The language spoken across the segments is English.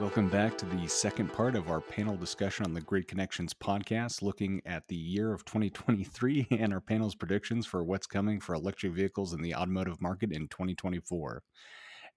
Welcome back to the second part of our panel discussion on the Grid Connections podcast, looking at the year of 2023 and our panel's predictions for what's coming for electric vehicles in the automotive market in 2024.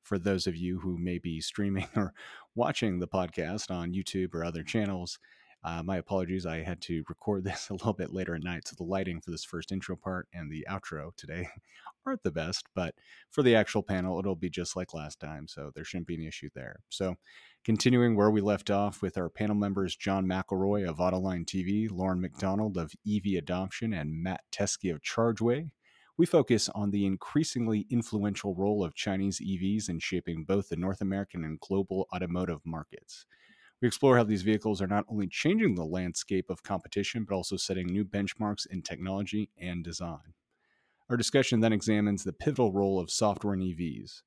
For those of you who may be streaming or watching the podcast on YouTube or other channels, uh, my apologies. I had to record this a little bit later at night, so the lighting for this first intro part and the outro today aren't the best. But for the actual panel, it'll be just like last time, so there shouldn't be any issue there. So, continuing where we left off with our panel members John McElroy of Autoline TV, Loren McDonald of EV Adoption, and Matt Teske of ChargeWay. We focus on the increasingly influential role of Chinese EVs in shaping both the North American and global automotive markets. We explore how these vehicles are not only changing the landscape of competition, but also setting new benchmarks in technology and design. Our discussion then examines the pivotal role of software in EVs.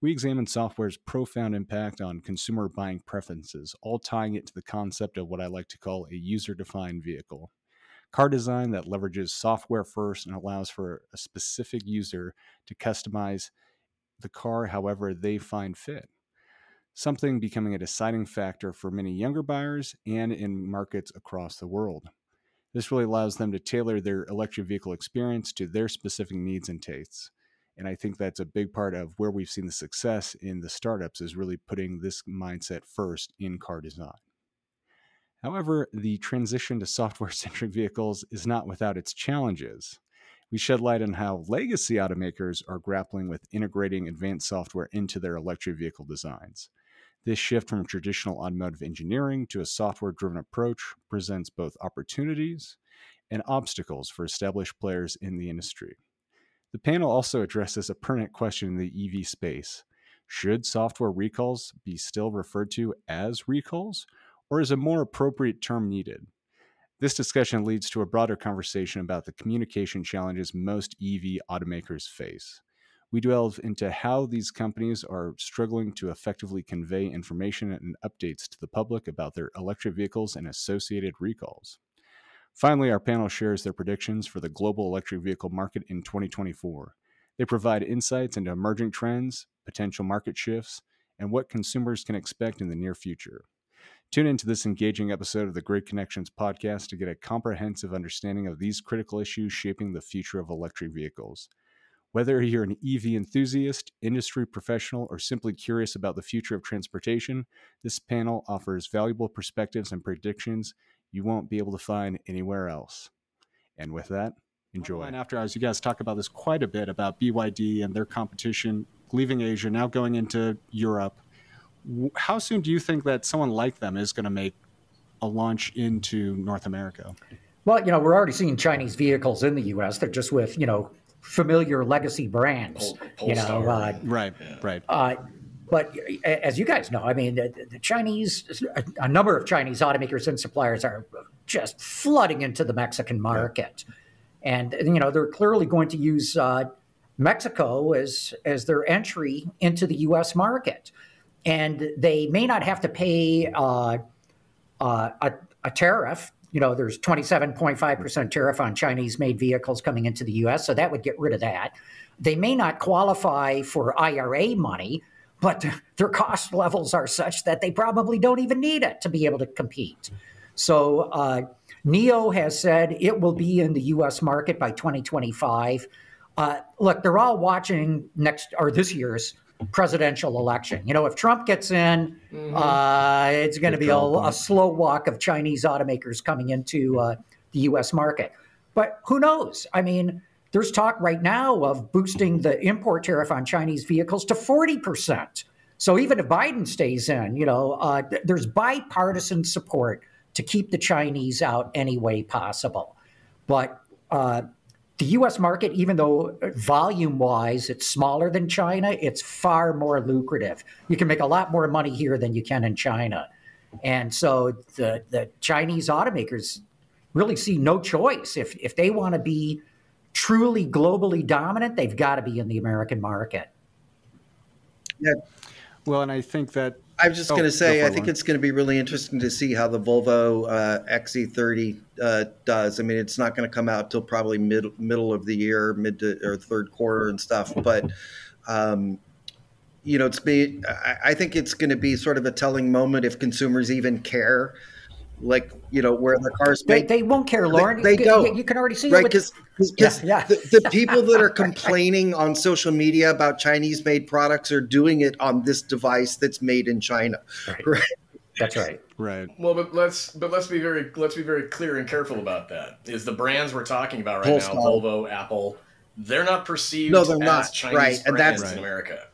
We examine software's profound impact on consumer buying preferences, all tying it to the concept of what I like to call a user defined vehicle. Car design that leverages software first and allows for a specific user to customize the car however they find fit something becoming a deciding factor for many younger buyers and in markets across the world. This really allows them to tailor their electric vehicle experience to their specific needs and tastes. And I think that's a big part of where we've seen the success in the startups is really putting this mindset first in car design. However, the transition to software centric vehicles is not without its challenges. We shed light on how legacy automakers are grappling with integrating advanced software into their electric vehicle designs. This shift from traditional automotive engineering to a software driven approach presents both opportunities and obstacles for established players in the industry. The panel also addresses a pertinent question in the EV space. Should software recalls be still referred to as recalls, or is a more appropriate term needed? This discussion leads to a broader conversation about the communication challenges most EV automakers face we delve into how these companies are struggling to effectively convey information and updates to the public about their electric vehicles and associated recalls. Finally, our panel shares their predictions for the global electric vehicle market in 2024. They provide insights into emerging trends, potential market shifts, and what consumers can expect in the near future. Tune into this engaging episode of the Grid Connections podcast to get a comprehensive understanding of these critical issues shaping the future of electric vehicles. Whether you're an EV enthusiast, industry professional, or simply curious about the future of transportation, this panel offers valuable perspectives and predictions you won't be able to find anywhere else. And with that, enjoy. And after hours, you guys talk about this quite a bit about BYD and their competition leaving Asia, now going into Europe. How soon do you think that someone like them is going to make a launch into North America? Well, you know, we're already seeing Chinese vehicles in the U.S. They're just with, you know, familiar legacy brands. Pol- Pol- you know, uh, right, yeah. right. Uh, but as you guys know, I mean, the, the, Chinese, a number of Chinese automakers and suppliers are just flooding into the Mexican market, yeah. and you know they're clearly going to use uh, Mexico as as their entry into the U.S. market, and they may not have to pay uh, uh a, a tariff you know, there's 27.5% tariff on Chinese made vehicles coming into the US, so that would get rid of that. They may not qualify for IRA money, but their cost levels are such that they probably don't even need it to be able to compete. So, uh, NIO has said it will be in the US market by 2025. Uh, look, they're all watching next or this year's presidential election. You know, if Trump gets in, mm-hmm. uh, it's going to be a, a, slow walk of Chinese automakers coming into uh, the U.S. market. But who knows? I mean, there's talk right now of boosting the import tariff on Chinese vehicles to 40%. So even if Biden stays in, you know, uh, there's bipartisan support to keep the Chinese out any way possible. But uh, the US market, even though volume wise it's smaller than China, it's far more lucrative. You can make a lot more money here than you can in China. And so the, the Chinese automakers really see no choice. If, if they want to be truly globally dominant, they've got to be in the American market. Yeah. Well, and I think that I was just oh, going to say, I think it's going to be really interesting to see how the Volvo uh, XC30 uh, does. I mean, it's not going to come out till probably mid middle of the year, mid to or third quarter and stuff. But um, you know, it's be. I think it's going to be sort of a telling moment if consumers even care, like you know, where the cars. They, they won't care, Loren. They, they don't. You, you, can already see right because yeah, yeah. the, the people that are complaining on social media about Chinese made products are doing it on this device that's made in China. Right. right? That's right. Right. Well, but let's but let's be very let's be very clear and careful about that. Is the brands we're talking about right now, Volvo, Apple, they're not perceived no, they're as not. Chinese right. and brands that's, in America.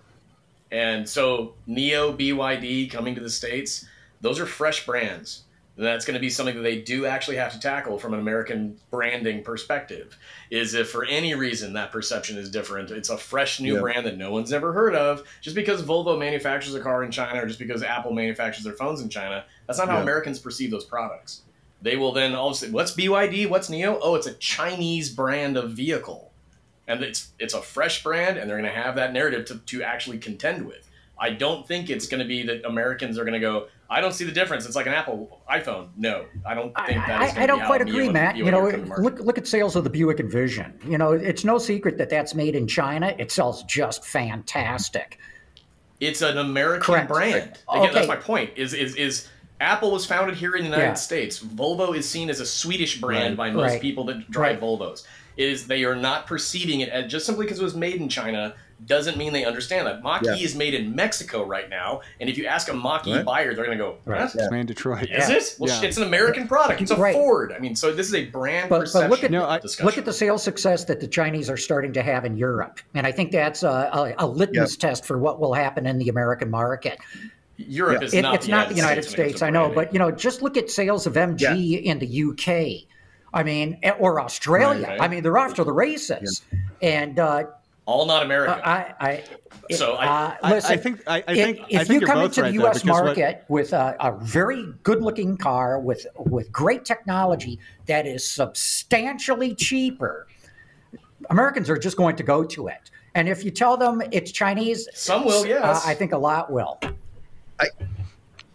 And so NIO BYD coming to the states, those are fresh brands. That's going to be something that they do actually have to tackle from an American branding perspective. Is if for any reason that perception is different, it's a fresh new brand that no one's ever heard of. Just because Volvo manufactures a car in China or just because Apple manufactures their phones in China, that's not how Americans perceive those products. They will then all of a sudden, what's BYD? What's NIO? Oh, it's a Chinese brand of vehicle and it's it's a fresh brand, and they're going to have that narrative to, to actually contend with. I don't think it's going to be that Americans are going to go. I don't see the difference. It's like an Apple iPhone. No, I don't think that. I, I don't quite agree, Matt. You know, look look at sales of the Buick Envision. You know, it's no secret that that's made in China. It sells just fantastic. It's an American Correct. brand. Again, okay. that's my point. Is is is Apple was founded here in the United yeah. States. Volvo is seen as a Swedish brand right. by most right. people that drive right. Volvos is they are not perceiving it as just simply because it was made in China doesn't mean they understand that. Mach-E yeah. is made in Mexico right now, and if you ask a Mach-E buyer, they're going to go, right. Yeah. It's made in Detroit. Is yeah. it? Well, yeah. it's an American product. It's a right. Ford. I mean, so this is a brand but, perception but look at, no, I, Look at the sales success that the Chinese are starting to have in Europe, and I think that's a, a, a litmus test for what will happen in the American market. Europe is it, not. It's the not the United States. States I know, but you know, just look at sales of MG in the UK I mean, or Australia. Right, right. I mean, they're off to the races, yeah. and uh, all not American. Uh, I, I, so I, uh, listen, I, think I, I think if, if you come into right the U.S. market what... with a, a, very good-looking car with with great technology that is substantially cheaper, Americans are just going to go to it. And if you tell them it's Chinese, some will. Yes, uh, I think a lot will.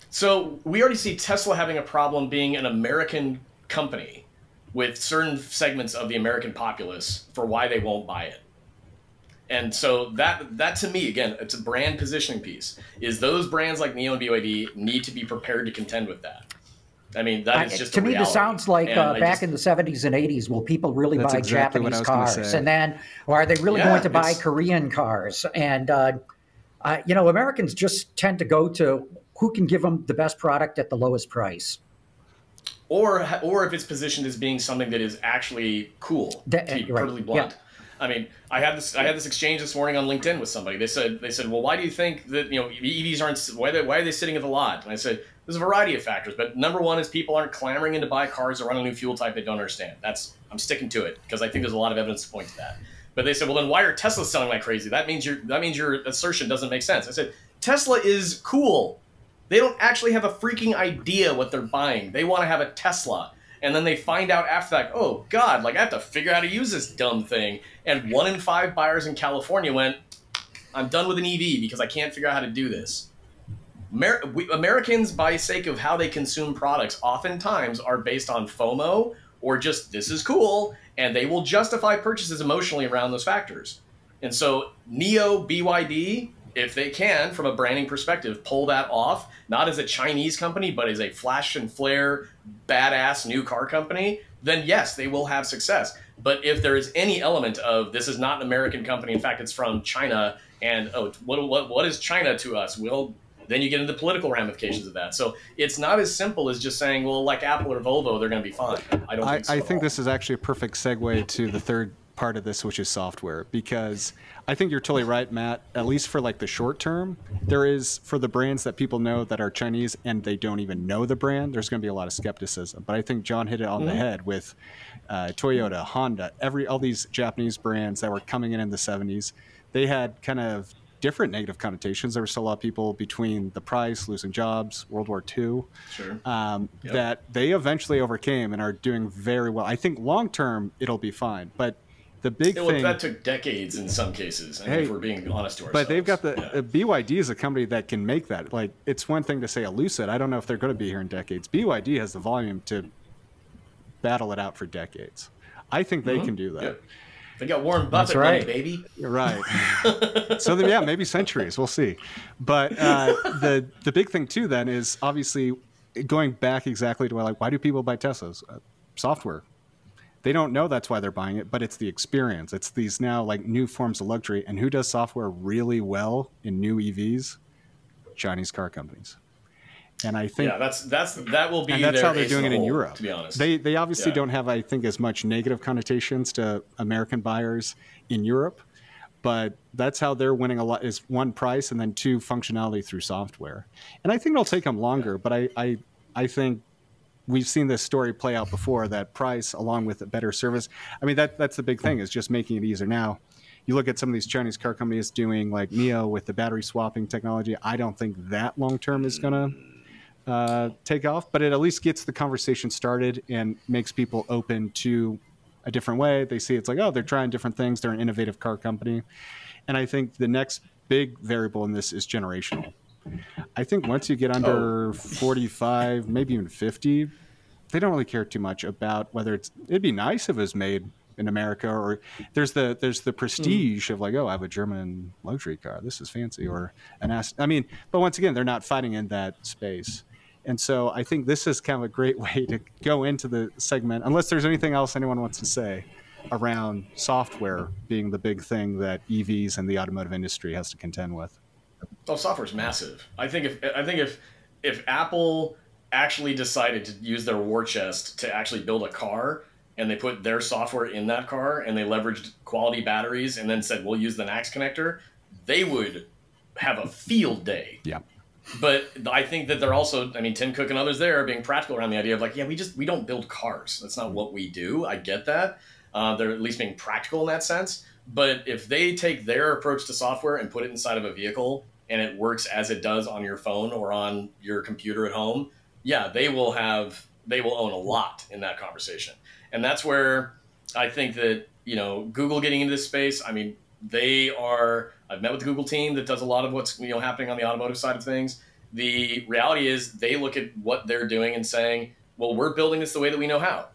so we already see Tesla having a problem being an American company with certain segments of the American populace for why they won't buy it. And so that that to me again, it's a brand positioning piece. Is those brands like NIO and BYD need to be prepared to contend with that? I mean, that is just to me. This sounds like uh, back just, in the '70s and '80s. Will people really buy exactly Japanese cars? And then, or are they really yeah, going to buy Korean cars? And uh, uh, you know, Americans just tend to go to who can give them the best product at the lowest price or or if it's positioned as being something that is actually cool. That, to be right. perfectly blunt. Yeah. I mean, I had this I had this exchange this morning on LinkedIn with somebody. They said they said, "Well, why do you think that you know EVs aren't why are they, why are they sitting at the lot?" And I said, "There's a variety of factors, but number one is people aren't clamoring in to buy cars that run a new fuel type they don't understand. That's I'm sticking to it because I think there's a lot of evidence to point to that." But they said, "Well, then why are Teslas selling like crazy? That means your that means your assertion doesn't make sense." I said, "Tesla is cool. They don't actually have a freaking idea what they're buying. They want to have a Tesla. And then they find out after that, oh God, like I have to figure out how to use this dumb thing. And one in five buyers in California went, I'm done with an EV because I can't figure out how to do this. We, Americans, by sake of how they consume products, oftentimes are based on FOMO or just this is cool, and they will justify purchases emotionally around those factors. And so, NIO BYD if they can, from a branding perspective, pull that off, not as a Chinese company, but as a flash and flare, badass new car company, then yes, they will have success. But if there is any element of this is not an American company, in fact, it's from China, and oh, what, what, what is China to us? Well, then you get into political ramifications of that. So it's not as simple as just saying, well, like Apple or Volvo, they're going to be fine. I don't. I think, so I think this is actually a perfect segue to the third part of this, which is software, because I think you're totally right, Matt. At least for like the short term, there is for the brands that people know that are Chinese and they don't even know the brand. There's going to be a lot of skepticism. But I think John hit it on mm-hmm. the head with uh, Toyota, Honda, every all these Japanese brands that were coming in in the 70s. They had kind of different negative connotations. There were still a lot of people between the price, losing jobs, World War II, sure. um, yep. that they eventually overcame and are doing very well. I think long term it'll be fine, but the big well, thing that took decades in some cases. I mean, hey, if we're being honest to ourselves. But they've got the yeah. uh, BYD is a company that can make that. Like, it's one thing to say a Lucid. I don't know if they're going to be here in decades. BYD has the volume to battle it out for decades. I think they mm-hmm. can do that. They got Warren Buffett right. money, baby. Right. so then, yeah, maybe centuries. We'll see. But uh, the the big thing too then is obviously going back exactly to like why do people buy Teslas? Uh, software. They don't know that's why they're buying it, but it's the experience. It's these now like new forms of luxury. And who does software really well in new EVs? Chinese car companies. And I think yeah, that's that's that will be and that's how they're doing it in Europe. To be honest, they they obviously yeah. don't have I think as much negative connotations to American buyers in Europe, but that's how they're winning a lot is one price and then two functionality through software. And I think it'll take them longer, but I I I think we've seen this story play out before that price along with a better service. I mean that that's the big thing is just making it easier now you look at some of these Chinese car companies doing like NIO with the battery swapping technology. I don't think that long term is going to uh, take off, but it at least gets the conversation started and makes people open to a different way. They see it's like, oh, they're trying different things. They're an innovative car company. And I think the next big variable in this is generational. I think once you get under oh. 45, maybe even 50, they don't really care too much about whether it's, it'd be nice if it was made in America, or there's the there's the prestige mm. of like, oh, I have a German luxury car. This is fancy, or an ass. I mean, but once again, they're not fighting in that space. And so I think this is kind of a great way to go into the segment, unless there's anything else anyone wants to say around software being the big thing that EVs and the automotive industry has to contend with. Oh, software is massive. I think if I think if if Apple actually decided to use their war chest to actually build a car and they put their software in that car and they leveraged quality batteries and then said we'll use the NACS connector, they would have a field day. Yeah but I think that they're also, I mean, Tim Cook and others there are being practical around the idea of like, yeah, we just we don't build cars. That's not what we do. I get that. Uh, they're at least being practical in that sense. But if they take their approach to software and put it inside of a vehicle and it works as it does on your phone or on your computer at home, yeah, they will have they will own a lot in that conversation. And that's where I think that you know Google getting into this space. I mean, they are I've met with the Google team that does a lot of what's you know happening on the automotive side of things. The reality is they look at what they're doing and saying, well, we're building this the way that we know how.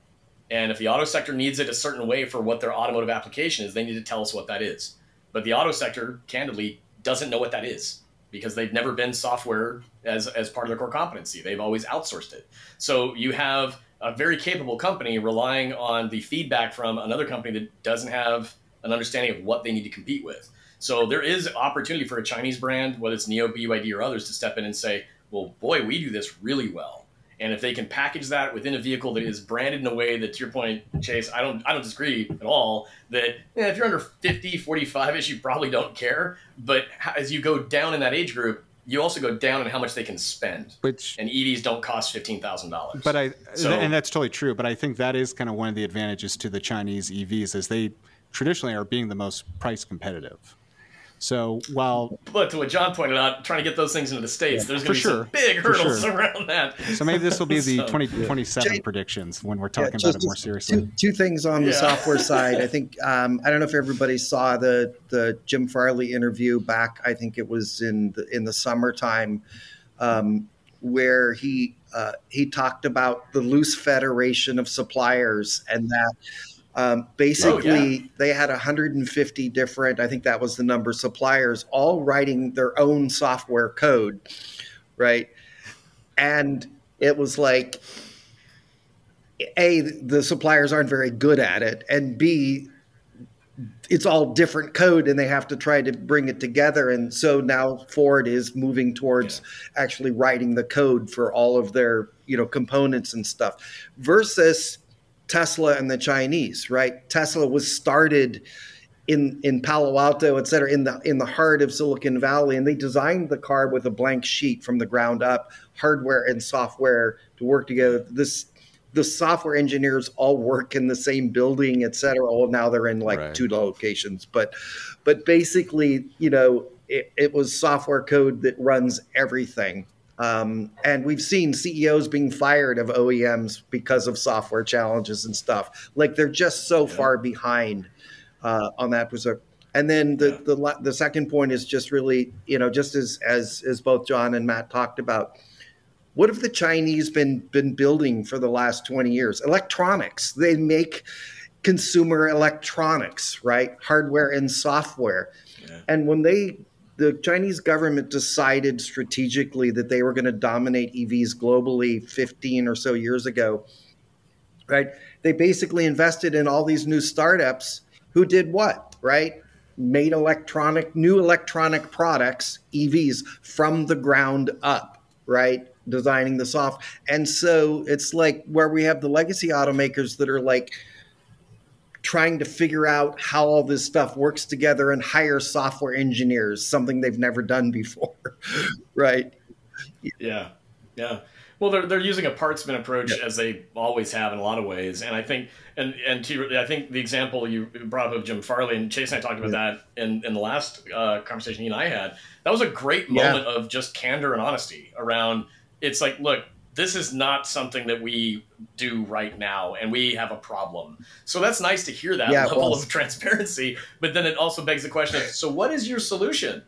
And if the auto sector needs it a certain way for what their automotive application is, they need to tell us what that is. But the auto sector, candidly, doesn't know what that is because they've never been software as, as part of their core competency. They've always outsourced it. So you have a very capable company relying on the feedback from another company that doesn't have an understanding of what they need to compete with. So there is opportunity for a Chinese brand, whether it's NIO, BYD, or others, to step in and say, well, boy, we do this really well. And if they can package that within a vehicle that is branded in a way that, to your point, Chase, I don't, I don't disagree at all. That yeah, if you're under 50, 45 ish, you probably don't care. But as you go down in that age group, you also go down in how much they can spend. Which and EVs don't cost fifteen thousand dollars. But I so, and that's totally true. But I think that is kind of one of the advantages to the Chinese EVs is they traditionally are being the most price competitive. So while but to what John pointed out, trying to get those things into the states, yeah, there's going to be sure. some big hurdles sure. around that. So maybe this will be the so, 2027 yeah. predictions when we're talking yeah, about it more seriously. Two, two things on the software side. I think um, I don't know if everybody saw the the Jim Farley interview back. I think it was in the in the summertime, um, where he uh, he talked about the loose federation of suppliers and that um, basically, oh, yeah. they had 150 different, I think that was the number, suppliers all writing their own software code, right? And it was like, A, the suppliers aren't very good at it, and B, it's all different code and they have to try to bring it together. And so now Ford is moving towards yeah. actually writing the code for all of their, you know, components and stuff versus Tesla and the Chinese, right? Tesla was started in in Palo Alto, et cetera, in the in the heart of Silicon Valley, and they designed the car with a blank sheet from the ground up, hardware and software to work together. This the software engineers all work in the same building, et cetera. Well, now they're in like right. two locations, but but basically, you know, it, it was software code that runs everything. Um, and we've seen CEOs being fired of OEMs because of software challenges and stuff. Like they're just so yeah. far behind uh, on that. And then the, yeah. the the second point is just really, you know, just as as as both John and Matt talked about, what have the Chinese been been building for the last twenty years? Electronics. They make consumer electronics, right? Hardware and software. Yeah. And when they the Chinese government decided strategically that they were going to dominate EVs globally 15 or so years ago, right? They basically invested in all these new startups who did what, right? Made electronic, new electronic products, EVs, from the ground up, right? Designing the soft. And so it's like where we have the legacy automakers that are like, trying to figure out how all this stuff works together and hire software engineers, something they've never done before. right. Yeah. Yeah. Well, they're, they're using a partsman approach yeah. as they always have in a lot of ways, and I think and and to, I think the example you brought up of Jim Farley and Chase and I talked about yeah. that in in the last uh, conversation he and I had. That was a great moment yeah. of just candor and honesty around. It's like, look, this is not something that we do right now and we have a problem. So that's nice to hear that yeah, level of transparency but then it also begs the question of so what is your solution?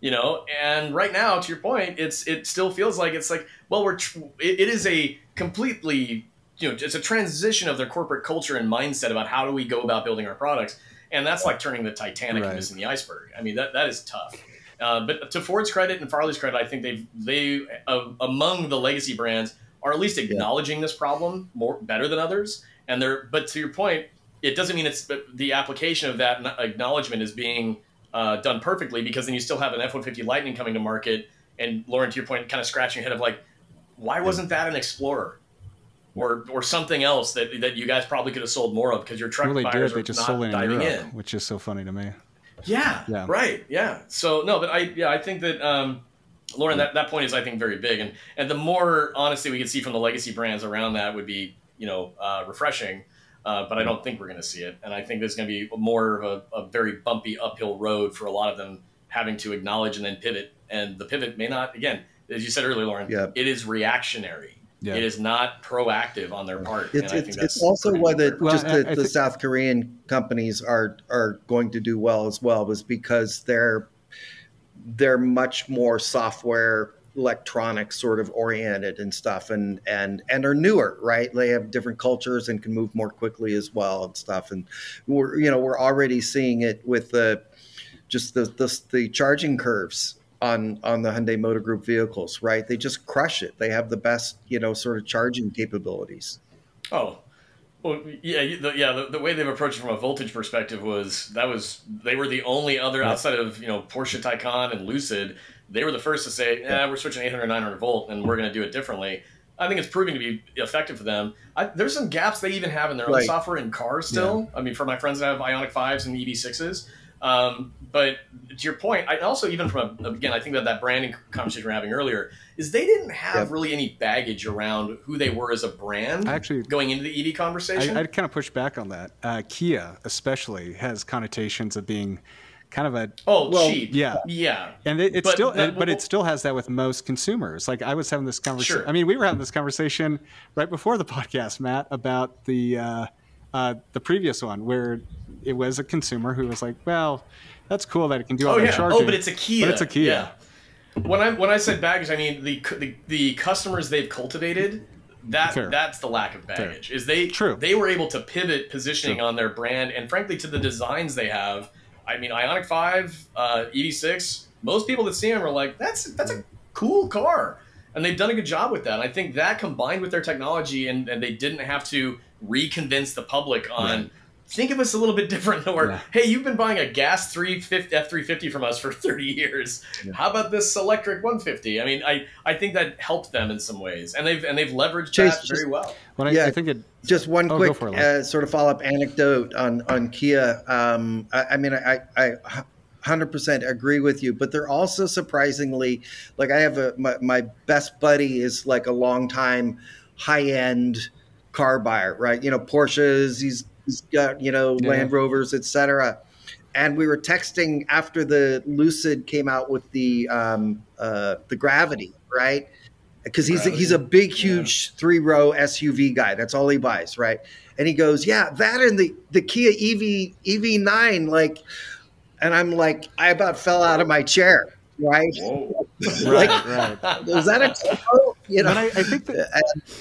You know and right now to your point it's it still feels like it's like well we're tr- it, it is a completely you know it's a transition of their corporate culture and mindset about how do we go about building our products and that's like turning the titanic right. and missing the iceberg. I mean that that is tough uh, but to Ford's credit and Farley's credit, I think they've they uh, among the legacy brands are at least acknowledging yeah. this problem more better than others. And they're but to your point, it doesn't mean it's the application of that acknowledgement is being uh, done perfectly because then you still have an F one fifty Lightning coming to market. And Loren, to your point, kind of scratching your head of like, why wasn't that an Explorer? Or, or something else that, that you guys probably could have sold more of because your truck well, buyers did. They just not sold it in Europe, in. which is so funny to me. Yeah, yeah, right. Yeah. So no, but I yeah I think that um, Loren that, that point is I think very big, and and the more honesty we can see from the legacy brands around that would be you know uh, refreshing. Uh, but I don't think we're going to see it, and I think there's going to be more of a, a very bumpy uphill road for a lot of them having to acknowledge and then pivot. And the pivot may not, again, as you said earlier, Loren, yeah. it is reactionary. Yeah. It is not proactive on their part. It's, it's, it's also why the well, just the, the South Korean companies are are going to do well as well, was because they're they're much more software electronic sort of oriented and stuff and and and are newer right they have different cultures and can move more quickly as well and stuff and we're you know we're already seeing it with the just the the, the charging curves on on the Hyundai Motor Group vehicles right they just crush it they have the best you know sort of charging capabilities oh well, yeah, the, yeah. The, the, way they've approached it from a voltage perspective was that was they were the only other outside of you know Porsche Taycan and Lucid. They were the first to say, eh, "Yeah, we're switching 800 900 volt, and we're going to do it differently." I think it's proving to be effective for them. I, there's some gaps they even have in their right. own software in cars still. Yeah. I mean, for my friends that have Ioniq 5s and EV6s, um, but to your point, I also even from a, again, I think that that branding conversation we are having earlier is they didn't have yep. really any baggage around who they were as a brand. Actually, going into the EV conversation, I, would kind of push back on that. Uh, Kia, especially, has connotations of being kind of a oh well, cheap yeah yeah and it, it's but, still but, but, it still has that with most consumers like i was having this conversation sure. i mean we were having this conversation right before the podcast matt about the uh, uh, the previous one where it was a consumer who was like, well, that's cool that it can do all oh, that yeah. charging. Oh, but it's a Kia. But it's a Kia. Yeah. When I when I said baggage, I mean the the, the customers they've cultivated. That Fair. that's the lack of baggage. Fair. Is they True. they were able to pivot positioning True. on their brand and frankly to the designs they have. I mean, Ioniq Five, uh, EV6. Most people that see them are like, that's that's a cool car, and they've done a good job with that. And I think that combined with their technology and, and they didn't have to reconvince the public on. Right think of us a little bit different or yeah. hey you've been buying a gas 350 f350 from us for 30 years. Yeah. how about this electric 150 i mean i i think that helped them in some ways and they've and they've leveraged Chase, that very well. well I, yeah, I think it just one oh, quick uh, sort of follow-up anecdote on on kia. Um, I, I, mean i i 100% agree with you but they're also surprisingly like i have a my, my best buddy is like a long time high-end car buyer right? You know porsches he's he's got you know yeah. Land Rovers, etc. And we were texting after the Lucid came out with the um, uh, the Gravity, right? Because he's a, he's a big, huge yeah. three row SUV guy. That's all he buys, right? And he goes, "Yeah, that and the the Kia EV EV nine, like." And I'm like, I about fell out of my chair, right? like, right, right. Was that a You know, but I, I think that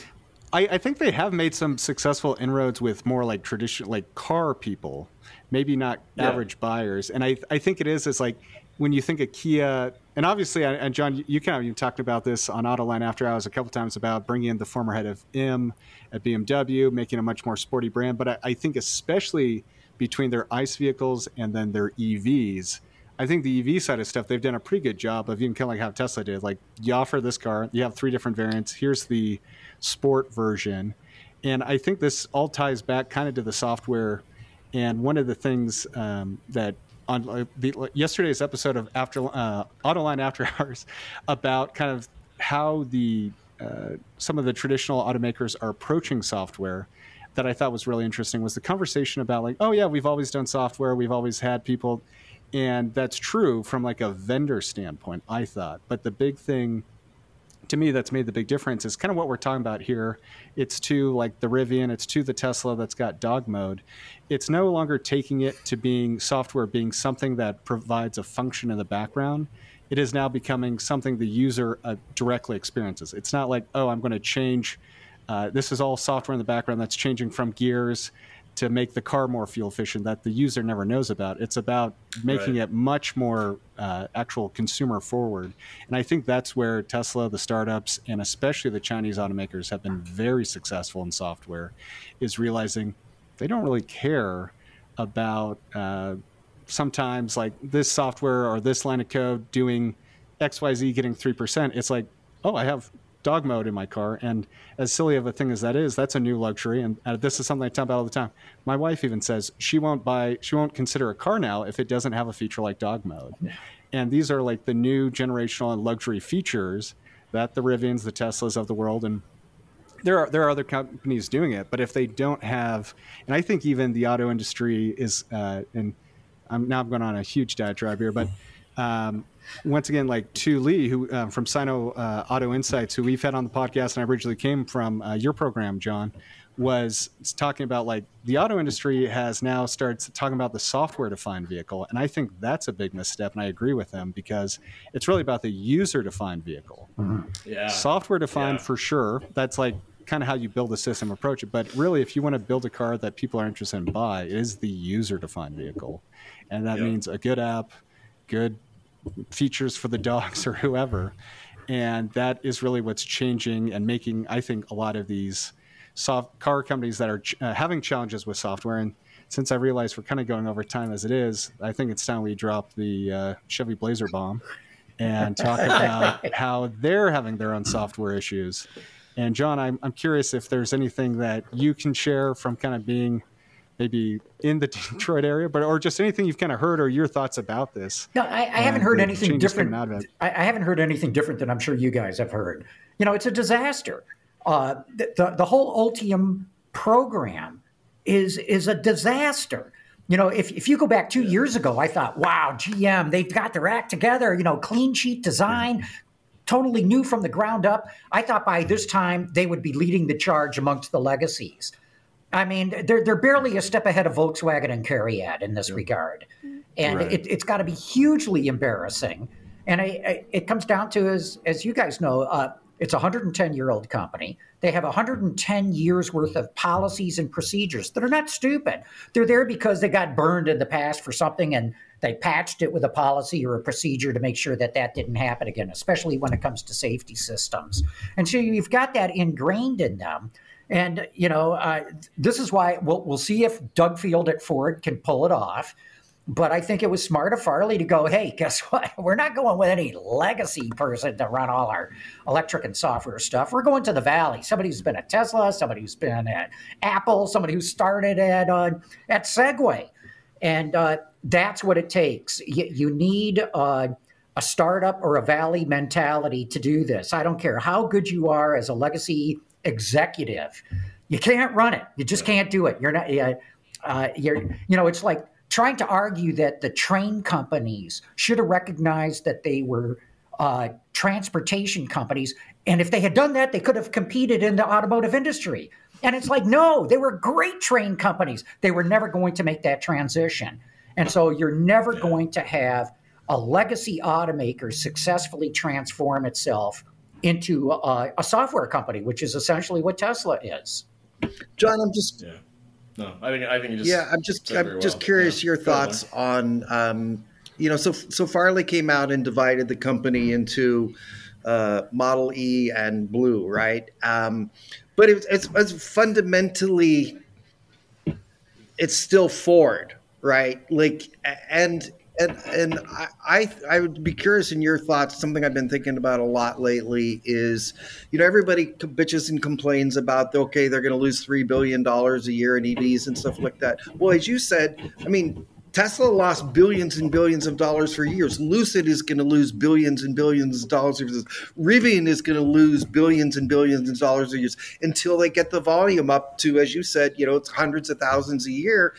I, I think they have made some successful inroads with more like traditional, like car people, maybe not yeah. average buyers. And I, I think it is, is like when you think of Kia, and obviously, and John, you kind of you talked about this on Autoline After Hours a couple times about bringing in the former head of M at BMW, making a much more sporty brand. But I, I think especially between their ICE vehicles and then their EVs, I think the EV side of stuff, they've done a pretty good job of even kind of like how Tesla did. Like you offer this car, you have three different variants. Here's the sport version. And I think this all ties back kind of to the software. And one of the things um, that on uh, the, yesterday's episode of After uh, Autoline After Hours about kind of how the uh, some of the traditional automakers are approaching software that I thought was really interesting was the conversation about like, oh yeah, we've always done software, we've always had people, and that's true from like a vendor standpoint. I thought, but the big thing to me that's made the big difference is kind of what we're talking about here. It's to like the Rivian, it's to the Tesla that's got dog mode. It's no longer taking it to being software being something that provides a function in the background. It is now becoming something the user uh, directly experiences. It's not like, oh, I'm going to change. Uh, this is all software in the background that's changing from gears to make the car more fuel efficient that the user never knows about. It's about making right. it much more uh, actual consumer forward. And I think that's where Tesla, the startups, and especially the Chinese automakers have been very successful in software, is realizing they don't really care about uh, sometimes like this software or this line of code doing XYZ getting 3%. It's like, oh, I have dog mode in my car. And as silly of a thing as that is, that's a new luxury. And uh, this is something I tell about all the time. My wife even says she won't buy, she won't consider a car now if it doesn't have a feature like dog mode. And these are like the new generational and luxury features that the Rivians, the Teslas of the world, and there are there are other companies doing it. But if they don't have, and I think even the auto industry is, uh, and I'm now I'm going on a huge diatribe here, but um, once again, like Tu Le, who uh, from Sino uh, Auto Insights, who we've had on the podcast, and I originally came from uh, your program, John, was talking about like the auto industry has now started talking about the software defined vehicle, and I think that's a big misstep, and I agree with them because it's really about the user defined vehicle. Mm-hmm. Yeah, software defined yeah. for sure. That's like kind of how you build a system approach it. But really, if you want to build a car that people are interested in buy, it is the user defined vehicle, and that yep. means a good app, good features for the dogs or whoever. And that is really what's changing and making, I think, a lot of these soft car companies that are ch- uh, having challenges with software. And since I realize we're kind of going over time as it is, I think it's time we drop the uh, Chevy Blazer bomb and talk about how they're having their own software issues. And John, I'm, I'm curious if there's anything that you can share from kind of being maybe in the Detroit area, but or just anything you've kind of heard or your thoughts about this. No, I, I haven't heard anything different. I, I, haven't heard anything different than I'm sure you guys have heard. You know, it's a disaster. Uh, the, the, the whole Ultium program is is a disaster. You know, if, if you go back two years ago, I thought, wow, GM, they've got their act together. You know, clean sheet design, totally new from the ground up. I thought by this time they would be leading the charge amongst the legacies. I mean, they're they're barely a step ahead of Volkswagen and CARIAD in this yeah. regard, and right. it, has got to be hugely embarrassing. And I, I, it comes down to as as you guys know, uh, it's a 110 year old company. They have 110 years worth of policies and procedures that are not stupid. They're there because they got burned in the past for something and they patched it with a policy or a procedure to make sure that that didn't happen again, especially when it comes to safety systems. And so you've got that ingrained in them. And you know, uh, this is why we'll we'll see if Doug Field at Ford can pull it off. But I think it was smart of Farley to go, hey, guess what? We're not going with any legacy person to run all our electric and software stuff. We're going to the Valley. Somebody who's been at Tesla, somebody who's been at Apple, somebody who started at uh, at Segway, and uh, that's what it takes. You, you need uh, a startup or a Valley mentality to do this. I don't care how good you are as a legacy executive. You can't run it. You just can't do it. You're not. Uh, you're. You know, it's like trying to argue that the train companies should have recognized that they were uh, transportation companies, and if they had done that, they could have competed in the automotive industry. And it's like, no, they were great train companies. They were never going to make that transition. And so you're never going to have a legacy automaker successfully transform itself into a, a software company, which is essentially what Tesla is. John, I'm just yeah. No, I think I think you just yeah. I'm just I'm just well. curious yeah. your thoughts on um, you know so so Farley came out and divided the company into uh, Model E and Blue, right? Um, but it's, it's, it's fundamentally it's still Ford, right? Like and and and I I would be curious in your thoughts. Something I've been thinking about a lot lately is, you know, everybody bitches and complains about okay, they're going to lose three billion dollars a year in EVs and stuff like that. Well, as you said, I mean, Tesla lost billions and billions of dollars for years. Lucid is going to lose billions and billions of dollars. Rivian is going to lose billions and billions of dollars a year until they get the volume up to, as you said, you know, it's hundreds of thousands a year.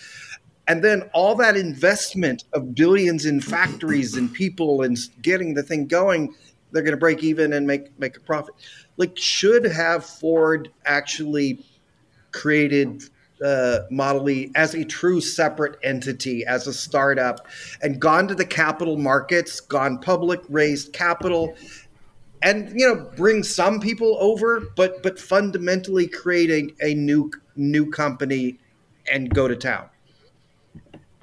And then all that investment of billions in factories and people and getting the thing going, they're going to break even and make make a profit. Like, should have Ford actually created uh, Model E as a true separate entity, as a startup, and gone to the capital markets, gone public, raised capital, and you know bring some people over, but but fundamentally creating a new new company and go to town.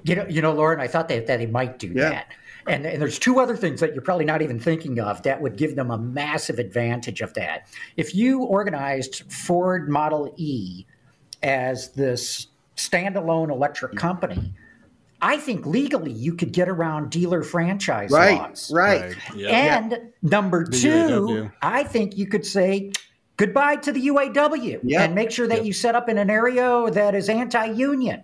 You know, you know, Loren, I thought that, that he might do yeah. that. And, and there's two other things that you're probably not even thinking of that would give them a massive advantage of that. If you organized Ford Model E as this standalone electric company, I think legally you could get around dealer franchise right, laws. Right. right. Yep. And yep. number two, I think you could say goodbye to the UAW yep. and make sure that you set up in an area that is anti-union.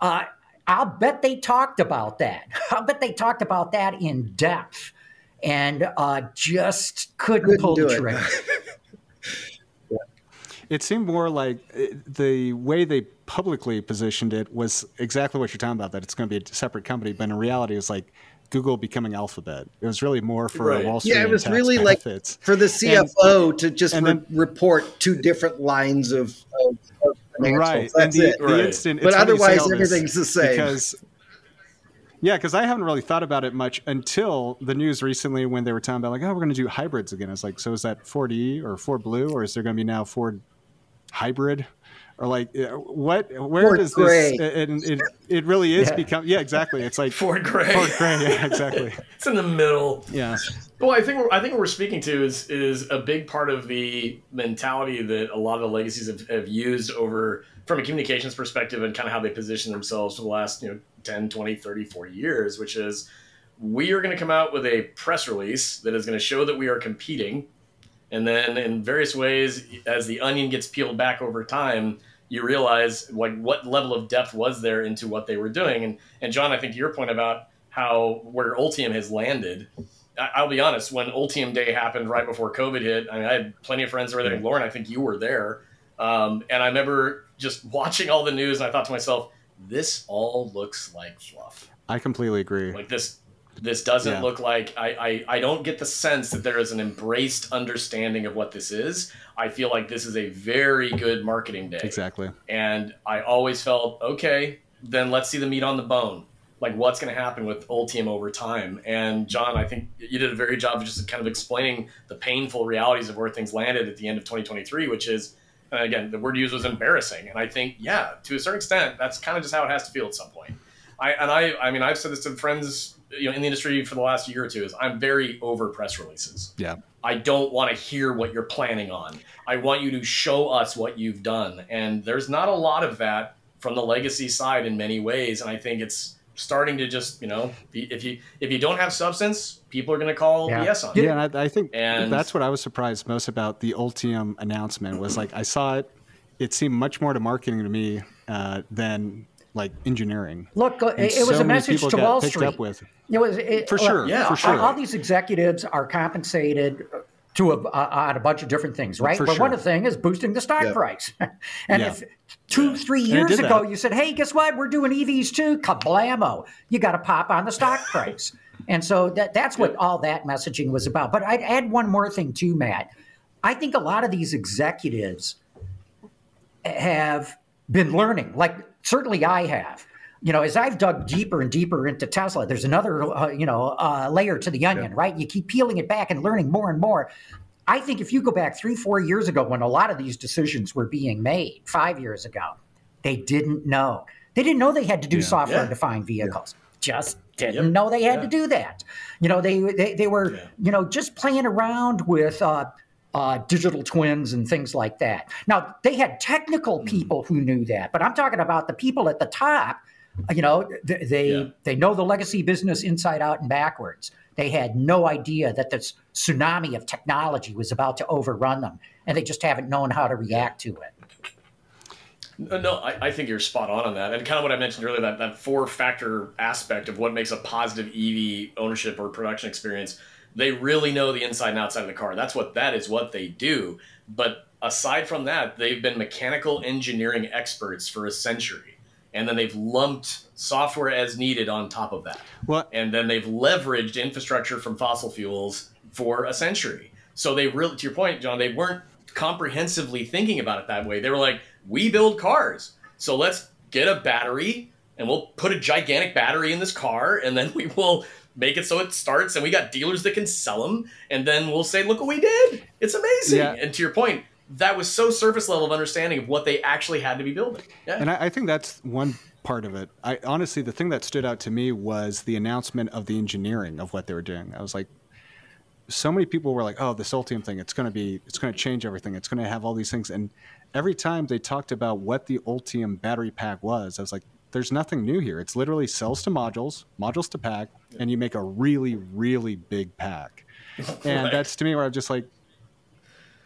Uh, I'll bet they talked about that. I'll bet they talked about that in depth and uh, just couldn't, couldn't pull the trigger. it seemed more like uh, the way they publicly positioned it was exactly what you're talking about that it's going to be a separate company but in reality it's like google becoming alphabet it was really more for right. wall street yeah it was really benefits. like for the cfo and, to just re- then, report two different lines of, of, of right. That's and the, the right. instant but otherwise everything's the same. because yeah, because I haven't really thought about it much until the news recently when they were talking about like, oh, we're going to do hybrids again. It's like, so is that Ford E or Ford Blue, or is there going to be now Ford hybrid or like uh, what where Ford does gray. this and it, it really is yeah. become yeah exactly. It's like Ford gray. Ford gray yeah exactly. It's in the middle. Yeah. Well I think I think what we're speaking to is is a big part of the mentality that a lot of the legacies have, have used over from a communications perspective and kind of how they position themselves for the last you know 10 20 30 40 years which is we are going to come out with a press release that is going to show that we are competing and then in various ways as the onion gets peeled back over time you realize like what level of depth was there into what they were doing. And and john i think your point about how where ultium has landed i'll be honest when ultium day happened right before covid hit i mean i had plenty of friends that were there. Loren i think you were there. Um, and i remember just watching all the news and i thought to myself this all looks like fluff. I completely agree. Like this this doesn't yeah. look like I, I I don't get the sense that there is an embraced understanding of what this is. I feel like this is a very good marketing day. Exactly. And I always felt okay. Then let's see the meat on the bone. Like what's going to happen with Ultium over time. And John, I think you did a very job of just kind of explaining the painful realities of where things landed at the end of 2023, which is and again the word used was embarrassing. And I think yeah, to a certain extent, that's kind of just how it has to feel at some point. I and I I mean I've said this to friends you know in the industry for the last year or two is I'm very over press releases. Yeah. I don't want to hear what you're planning on. I want you to show us what you've done. And there's not a lot of that from the legacy side in many ways. And I think it's starting to just, you know, if you if you don't have substance, people are going to call yeah. BS on you. Yeah, and I, I think and, that's what I was surprised most about the Ultium announcement was like I saw it. It seemed much more to marketing to me uh, than like engineering. Look, uh, it, it was a message to Wall Street. Up with. It was it, for sure. yeah, for sure. All, these executives are compensated to a, uh, on a bunch of different things, right? For but sure. one thing is boosting the stock yep. price. and yeah. if two, three years ago that. you said, "Hey, guess what? We're doing EVs too," kablamo! You got to pop on the stock price. and so that that's what all that messaging was about. But I'd add one more thing too, Matt. I think a lot of these executives have been learning, like certainly I have. You know, as I've dug deeper and deeper into Tesla, there's another, uh, you know, uh, layer to the onion, yeah. right? You keep peeling it back and learning more and more. I think if you go back three, four years ago when a lot of these decisions were being made, five years ago, they didn't know. They didn't know they had to do yeah. software defined vehicles. Yeah. Just didn't yep. know they had yeah. to do that. You know, they they, they were, you know, just playing around with uh, uh, digital twins and things like that. Now, they had technical mm. people who knew that, but I'm talking about the people at the top. You know, they yeah. they know the legacy business inside out and backwards. They had no idea that this tsunami of technology was about to overrun them, and they just haven't known how to react to it. No, I, I, think you're spot on on that. And kind of what I mentioned earlier, that, that four factor aspect of what makes a positive EV ownership or production experience they really know the inside and outside of the car. That's what that is what they do. But aside from that, they've been mechanical engineering experts for a century. And then they've lumped software as needed on top of that. What? And then they've leveraged infrastructure from fossil fuels for a century. So they really, to your point, John, they weren't comprehensively thinking about it that way. They were like, we build cars. So let's get a battery and we'll put a gigantic battery in this car and then we will make it so it starts and we got dealers that can sell them and then we'll say look what we did. It's amazing. Yeah. and to your point that was so surface level of understanding of what they actually had to be building. Yeah. and I, I think that's one part of it. I honestly the thing that stood out to me was the announcement of the engineering of what they were doing. I was like so many people were like oh this ultium thing it's going to be it's going to change everything. It's going to have all these things. And every time they talked about what the ultium battery pack was i was like there's nothing new here. It's literally cells to modules, modules to pack, and you make a really, really big pack. And right. that's to me where I'm just like,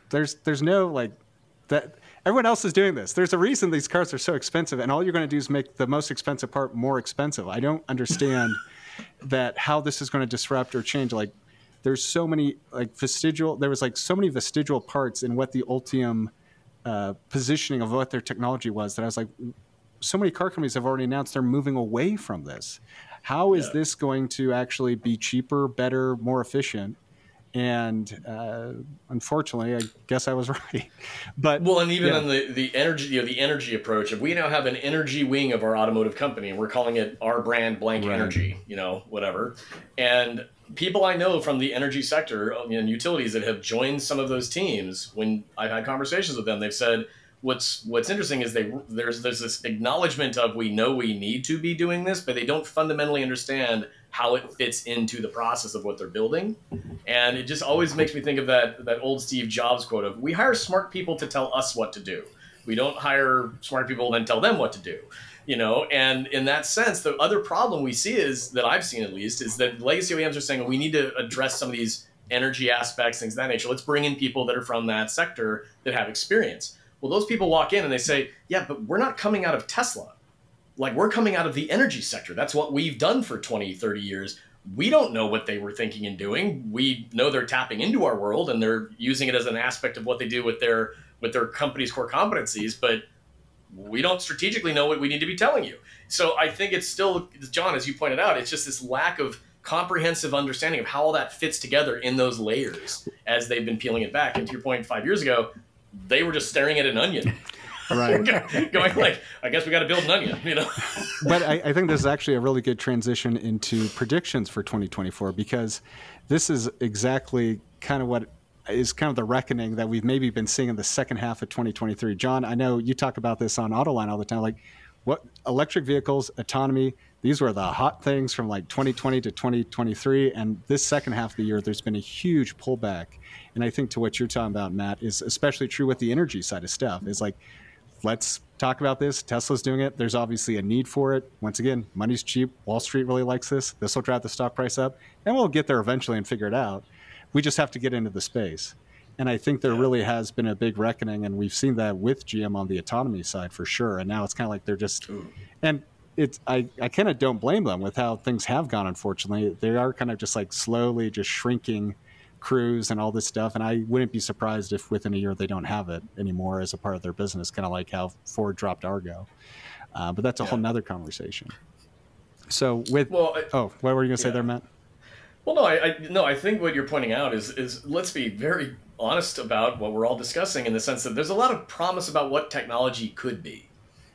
there's there's no like that everyone else is doing this. There's a reason these cars are so expensive, and all you're going to do is make the most expensive part more expensive. I don't understand that how this is going to disrupt or change. Like, there's so many like vestigial. There was like so many vestigial parts in what the Ultium uh, positioning of what their technology was that I was like, so many car companies have already announced they're moving away from this. How is yeah. this going to actually be cheaper, better, more efficient? And uh, unfortunately, I guess I was right. But well, and even yeah. on the the energy, you know, the energy approach. If we now have an energy wing of our automotive company, we're calling it our brand blank right. energy, you know, whatever, and people I know from the energy sector and utilities that have joined some of those teams, when I've had conversations with them, they've said what's what's interesting is they there's there's this acknowledgement of we know we need to be doing this, but they don't fundamentally understand how it fits into the process of what they're building. And it just always makes me think of that that old Steve Jobs quote of we hire smart people to tell us what to do. We don't hire smart people and tell them what to do. You know, and in that sense, the other problem we see is that I've seen at least is that legacy OEMs are saying we need to address some of these energy aspects, things of that nature. Let's bring in people that are from that sector that have experience well, those people walk in and they say, yeah, but we're not coming out of Tesla. Like, we're coming out of the energy sector. That's what we've done for 20, 30 years. We don't know what they were thinking and doing. We know they're tapping into our world and they're using it as an aspect of what they do with their with their company's core competencies, but we don't strategically know what we need to be telling you. So I think it's still, John, as you pointed out, it's just this lack of comprehensive understanding of how all that fits together in those layers as they've been peeling it back. And to your point, five years ago, they were just staring at an onion. Right. going like, I guess we got to build an onion, you know? but I, I, think this is actually a really good transition into predictions for 2024 because this is exactly kind of what is kind of the reckoning that we've maybe been seeing in the second half of 2023. John, I know you talk about this on Autoline all the time. Like, what electric vehicles, autonomy, these were the hot things from like 2020 to 2023. And this second half of the year, there's been a huge pullback and I think to what you're talking about, Matt, is especially true with the energy side of stuff. Is like, let's talk about this. Tesla's doing it. There's obviously a need for it. Once again, money's cheap. Wall Street really likes this. This will drive the stock price up, and we'll get there eventually and figure it out. We just have to get into the space. And I think there really has been a big reckoning, and we've seen that with GM on the autonomy side for sure. And now it's kind of like they're just, and it's I, I kind of don't blame them with how things have gone. Unfortunately, they are kind of just like slowly just shrinking Cruise and all this stuff. And I wouldn't be surprised if within a year they don't have it anymore as a part of their business, kind of like how Ford dropped Argo. Uh, but that's a yeah. whole nother conversation. So with well, I, oh, what were you going to say there, Matt? Well, no, I, I no, I think what you're pointing out is is let's be very honest about what we're all discussing in the sense that there's a lot of promise about what technology could be,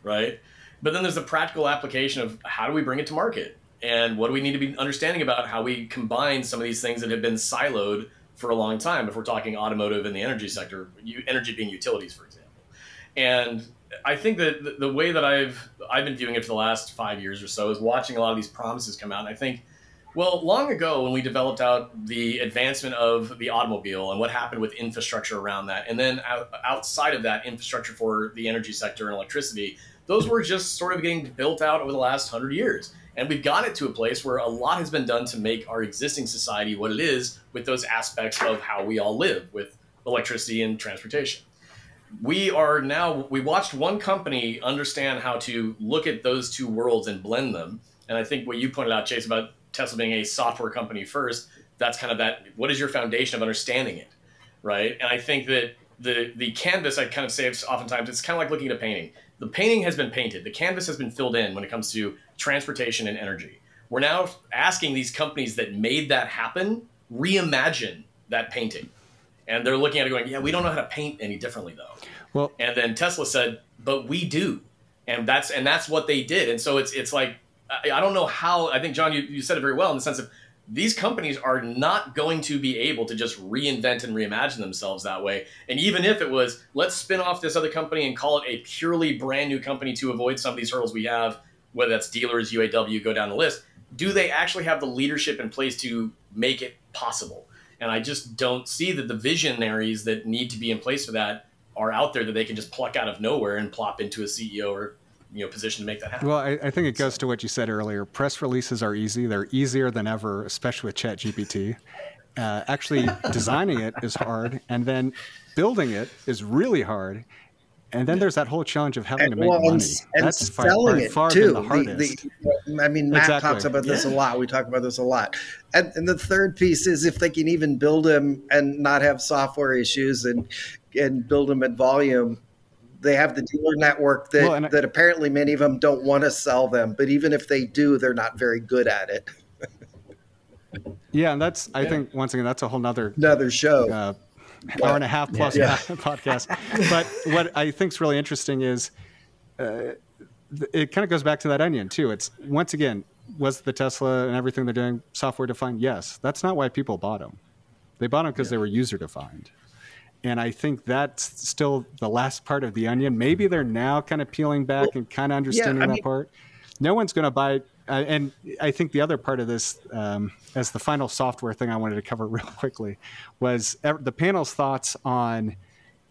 right? But then there's the practical application of how do we bring it to market? and what do we need to be understanding about how we combine some of these things that have been siloed for a long time. If we're talking automotive and the energy sector, energy being utilities, for example, and I think that the way that I've I've been viewing it for the last five years or so is watching a lot of these promises come out, and I think well, long ago when we developed out the advancement of the automobile and what happened with infrastructure around that, and then outside of that, infrastructure for the energy sector and electricity, those were just sort of getting built out over the last hundred years. And we've got it to a place where a lot has been done to make our existing society what it is with those aspects of how we all live with electricity and transportation. We are now, we watched one company understand how to look at those two worlds and blend them. And I think what you pointed out, Chase, about Tesla being a software company first, that's kind of that. What is your foundation of understanding it, right? And I think that the the canvas, I kind of say oftentimes, it's kind of like looking at a painting. The painting has been painted. The canvas has been filled in when it comes to transportation and energy. We're now asking these companies that made that happen reimagine that painting, and they're looking at it going, "Yeah, we don't know how to paint any differently, though." Well, and then Tesla said, "But we do," and that's and that's what they did. And so it's it's like I, don't know how. I think John, you, you said it very well in the sense of these companies are not going to be able to just reinvent and reimagine themselves that way. And even if it was, let's spin off this other company and call it a purely brand new company to avoid some of these hurdles we have, whether that's dealers, UAW, go down the list. Do they actually have the leadership in place to make it possible? And I just don't see that the visionaries that need to be in place for that are out there that they can just pluck out of nowhere and plop into a CEO or you know position to make that happen. Well, I, I think it goes to what you said earlier. Press releases are easy; they're easier than ever, especially with ChatGPT. Uh, actually, designing it is hard, and then building it is really hard. And then there's that whole challenge of having and, to make well, money. And, and That's selling far, it too. The hardest. The, the, I mean, Matt exactly. talks about this yeah. a lot. We talk about this a lot. And, and the third piece is if they can even build them and not have software issues and and build them at volume, they have the dealer network that, well, I, that apparently many of them don't want to sell them, but even if they do, they're not very good at it. yeah, and that's I yeah. think once again that's a whole nother another show. Uh, hour and a half plus yeah. podcast. but what I think is really interesting is uh, it kind of goes back to that onion too. It's once again, was the Tesla and everything they're doing software defined? Yes. That's not why people bought them. They bought them because yeah. they were user defined. And I think that's still the last part of the onion. Maybe they're now kind of peeling back well, and kind of understanding yeah, that mean, part. No one's going to buy. Uh, and I think the other part of this, um, as the final software thing I wanted to cover real quickly, was the panel's thoughts on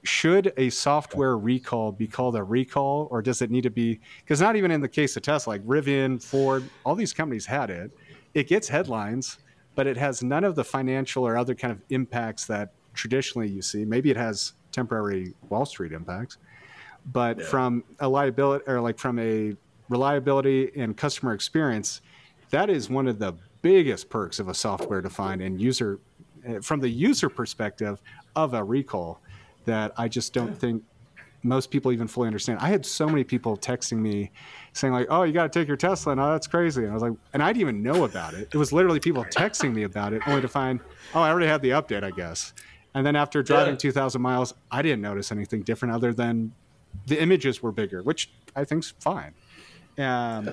should a software recall be called a recall or does it need to be because not even in the case of tesla like rivian ford all these companies had it it gets headlines but it has none of the financial or other kind of impacts that traditionally you see. Maybe it has temporary Wall Street impacts, but yeah. from a liability or like from a reliability and customer experience, that is one of the biggest perks of a software defined and user eh, from the user perspective of a recall that I just don't think most people even fully understand. I had so many people texting me saying like, "Oh, you got to take your Tesla," and oh, that's crazy. And I was like, and I didn't even know about it. It was literally people texting me about it, only to find, "Oh, I already had the update, I guess." And then after driving yeah. 2,000 miles, I didn't notice anything different other than the images were bigger, which I think's fine. Um,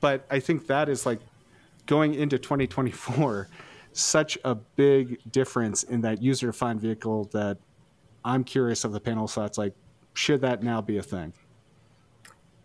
but I think that is like going into 2024, such a big difference in that user defined vehicle that I'm curious of the panel thoughts like, should that now be a thing?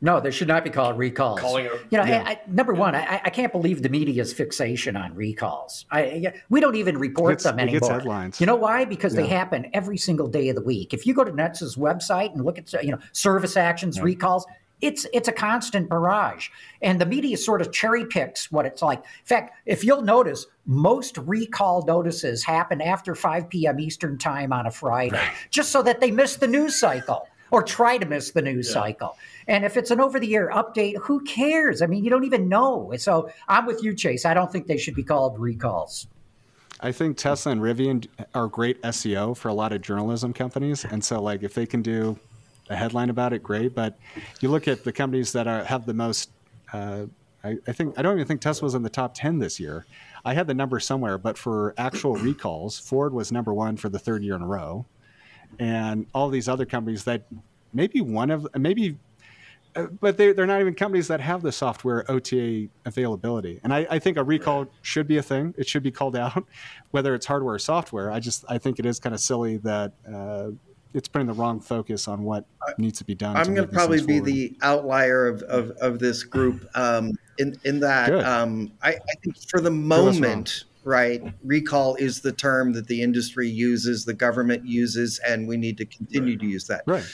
No, they should not be called recalls. Calling it, you know, yeah. I, I, number one, I, I, can't believe the media's fixation on recalls. I, we don't even report them anymore. headlines. You know why? Because yeah. they happen every single day of the week. If you go to NHTSA's website and look at you know service actions, yeah. recalls, it's it's a constant barrage, and the media sort of cherry picks what it's like. In fact, if you'll notice, most recall notices happen after 5 p.m. Eastern time on a Friday, right. just so that they miss the news cycle or try to miss the news cycle. And if it's an over the air update, who cares? I mean, you don't even know. So I'm with you, Chase. I don't think they should be called recalls. I think Tesla and Rivian are great SEO for a lot of journalism companies. And so, like, if they can do a headline about it, great. But you look at the companies that are, have the most, uh, I, I, think, I don't even think Tesla was in the top 10 this year. I had the number somewhere, but for actual recalls, Ford was number one for the third year in a row. And all these other companies that maybe one of, maybe but they, they're not even companies that have the software OTA availability. And I, I think a recall right. should be a thing. It should be called out, whether it's hardware or software. I just I think it is kind of silly that uh, it's putting the wrong focus on what needs to be done. I'm going to probably be the outlier of, of, of this group um, in in that um, I, I, think for the moment. Right, recall is the term that the industry uses, the government uses, and we need to continue right. to use that. Right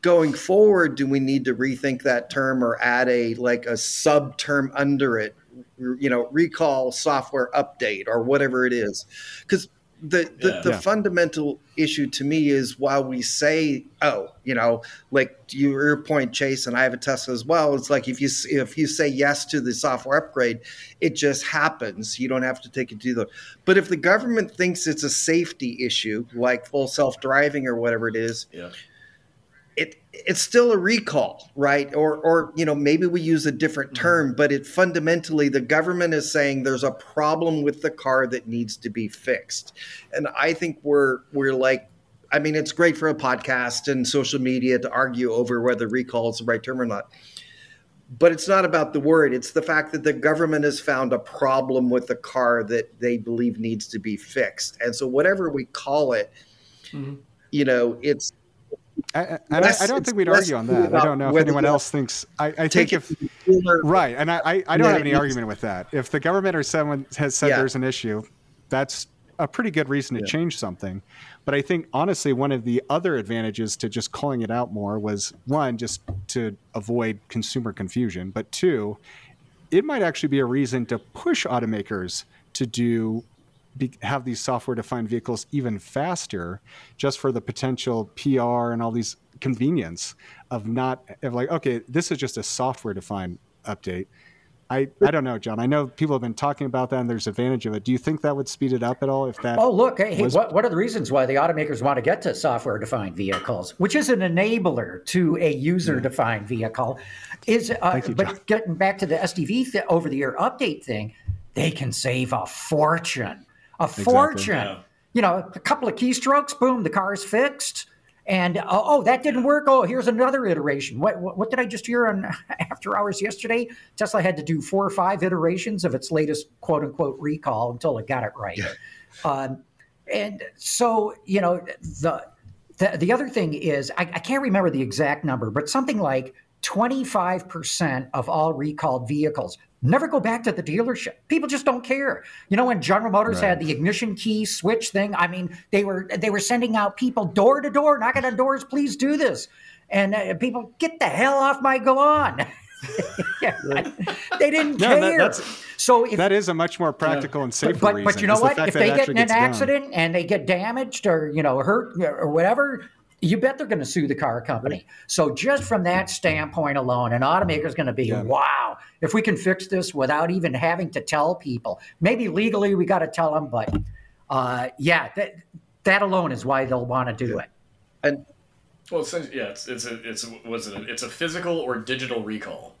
going forward do we need to rethink that term or add a like a sub term under it you know recall software update or whatever it is because the the, yeah. the yeah. fundamental issue to me is while we say oh you know like your point chase and i have a tesla as well it's like if you if you say yes to the software upgrade it just happens you don't have to take it to the but if the government thinks it's a safety issue like full self-driving or whatever it is yeah it it's still a recall, right? Or or you know maybe we use a different mm-hmm. term, but it fundamentally the government is saying there's a problem with the car that needs to be fixed, and I think we're we're like. I mean, it's great for a podcast and social media to argue over whether recall is the right term or not. But it's not about the word. It's the fact that the government has found a problem with the car that they believe needs to be fixed. And so, whatever we call it, mm-hmm. you know, it's I, less, I, don't think we'd argue on that. I don't know if anyone else thinks. I, I think if right, and I, I don't have any argument with that. If the government or someone has said yeah. there's an issue, that's a pretty good reason to yeah. change something. But I think honestly, one of the other advantages to just calling it out more was one, just to avoid consumer confusion, but two, it might actually be a reason to push automakers to do be, have these software defined vehicles even faster just for the potential PR and all these convenience of not of like okay this is just a software defined update I, I don't know, John. I know people have been talking about that, and there's advantage of it. Do you think that would speed it up at all? If that oh look, hey, was... what, what are the reasons why the automakers want to get to software-defined vehicles, which is an enabler to a user-defined vehicle? Is uh, you, but getting back to the SDV th- over-the-air update thing, they can save a fortune a fortune. Exactly, yeah. You know, a couple of keystrokes, boom, the car is fixed. And oh, oh, that didn't work. Oh, here's another iteration. What, what, what did I just hear on After Hours yesterday? Tesla had to do four or five iterations of its latest quote unquote recall until it got it right. Yeah. Um, and so, you know, the the, the other thing is I, I can't remember the exact number, but something like 25% of all recalled vehicles never go back to the dealership. People just don't care. You know, when General Motors right. had the ignition key switch thing, I mean, they were they were sending out people door to door, knocking on doors, please do this. And uh, people, get the hell off my lawn. yeah, they didn't no, care. That, so if, that is a much more practical and safer but, reason. But you know what? If they get in an accident done. and they get damaged or you know hurt or whatever, you bet they're going to sue the car company. So just from that standpoint alone, an automaker is going to be, yeah. wow, if we can fix this without even having to tell people, maybe legally we got to tell them, but uh, yeah, that, that alone is why they'll want to do yeah. it. And well, it's, yeah, it's it's a it's a, was it a, it's a physical or digital recall.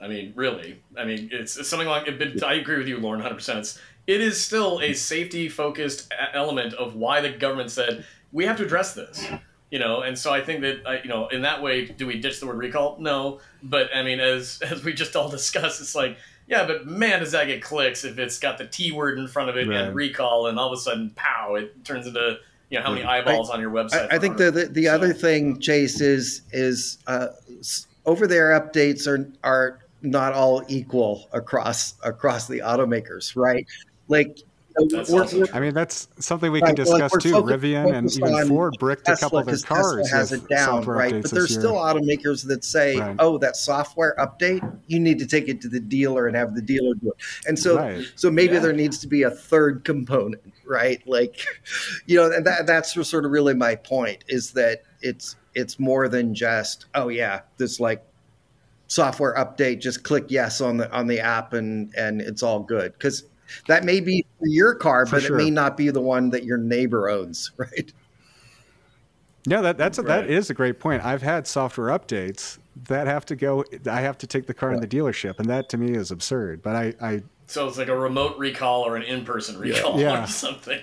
I mean, really, I mean, it's, it's something like. It, I agree with you, Loren, hundred percent. It's it is still a safety focused element of why the government said we have to address this you know and so i think that uh, you know in that way do we ditch the word recall? No. But i mean as as we just all discussed it's like yeah but man does that get clicks if it's got the t word in front of it right. and recall and all of a sudden pow it turns into you know how many eyeballs I, on your website i, I think the the, the so. other thing chase is is uh, over the air updates are are not all equal across across the automakers right? Like I mean, that's something we can discuss like too. Rivian and even Ford bricked Tesla, a couple of their cars. Tesla has it down, right? But there's still automakers that say, right. "Oh, that software update, you need to take it to the dealer and have the dealer do it." And so, right. so maybe yeah. there needs to be a third component, right? Like, you know, and that, that's sort of really my point is that it's it's more than just, oh yeah, this like software update just click yes on the on the app and and it's all good because that may be for your car, for but sure. it may not be the one that your neighbor owns, right? Yeah, that that's a, right. that is a great point. I've had software updates that have to go. I have to take the car yeah. in the dealership, and that to me is absurd. But I, I so it's like a remote recall or an in-person recall yeah. or something.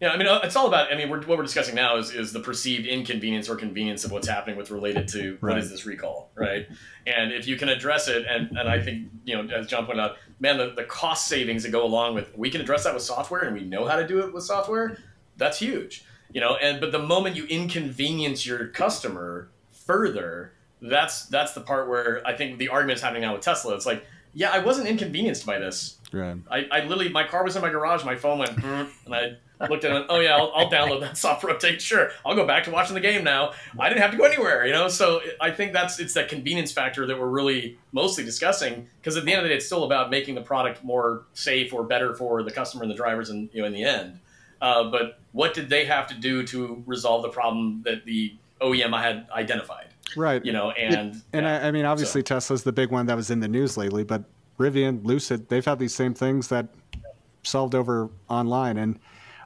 Yeah, I mean, uh, it's all about. I mean, we're, what we're discussing now is is the perceived inconvenience or convenience of what's happening with related to right. what is this recall, right? And if you can address it, and and I think you know, as John pointed out, man, the, the cost savings that go along with we can address that with software, and we know how to do it with software. That's huge, you know. And but the moment you inconvenience your customer further, that's that's the part where I think the argument is happening now with Tesla. It's like, yeah, I wasn't inconvenienced by this. Right. I, I literally, my car was in my garage, my phone went, and I looked at it. Oh yeah, I'll, I'll, download that software update. Sure, I'll go back to watching the game now. I didn't have to go anywhere, you know. So I think that's it's that convenience factor that we're really mostly discussing because at the end of the day, it's still about making the product more safe or better for the customer and the drivers, and you know, in the end. Uh, but what did they have to do to resolve the problem that the OEM I had identified? Right. You know, and and yeah, I, I, mean, obviously so. Tesla's the big one that was in the news lately, but Rivian, Lucid, they've had these same things that solved over online and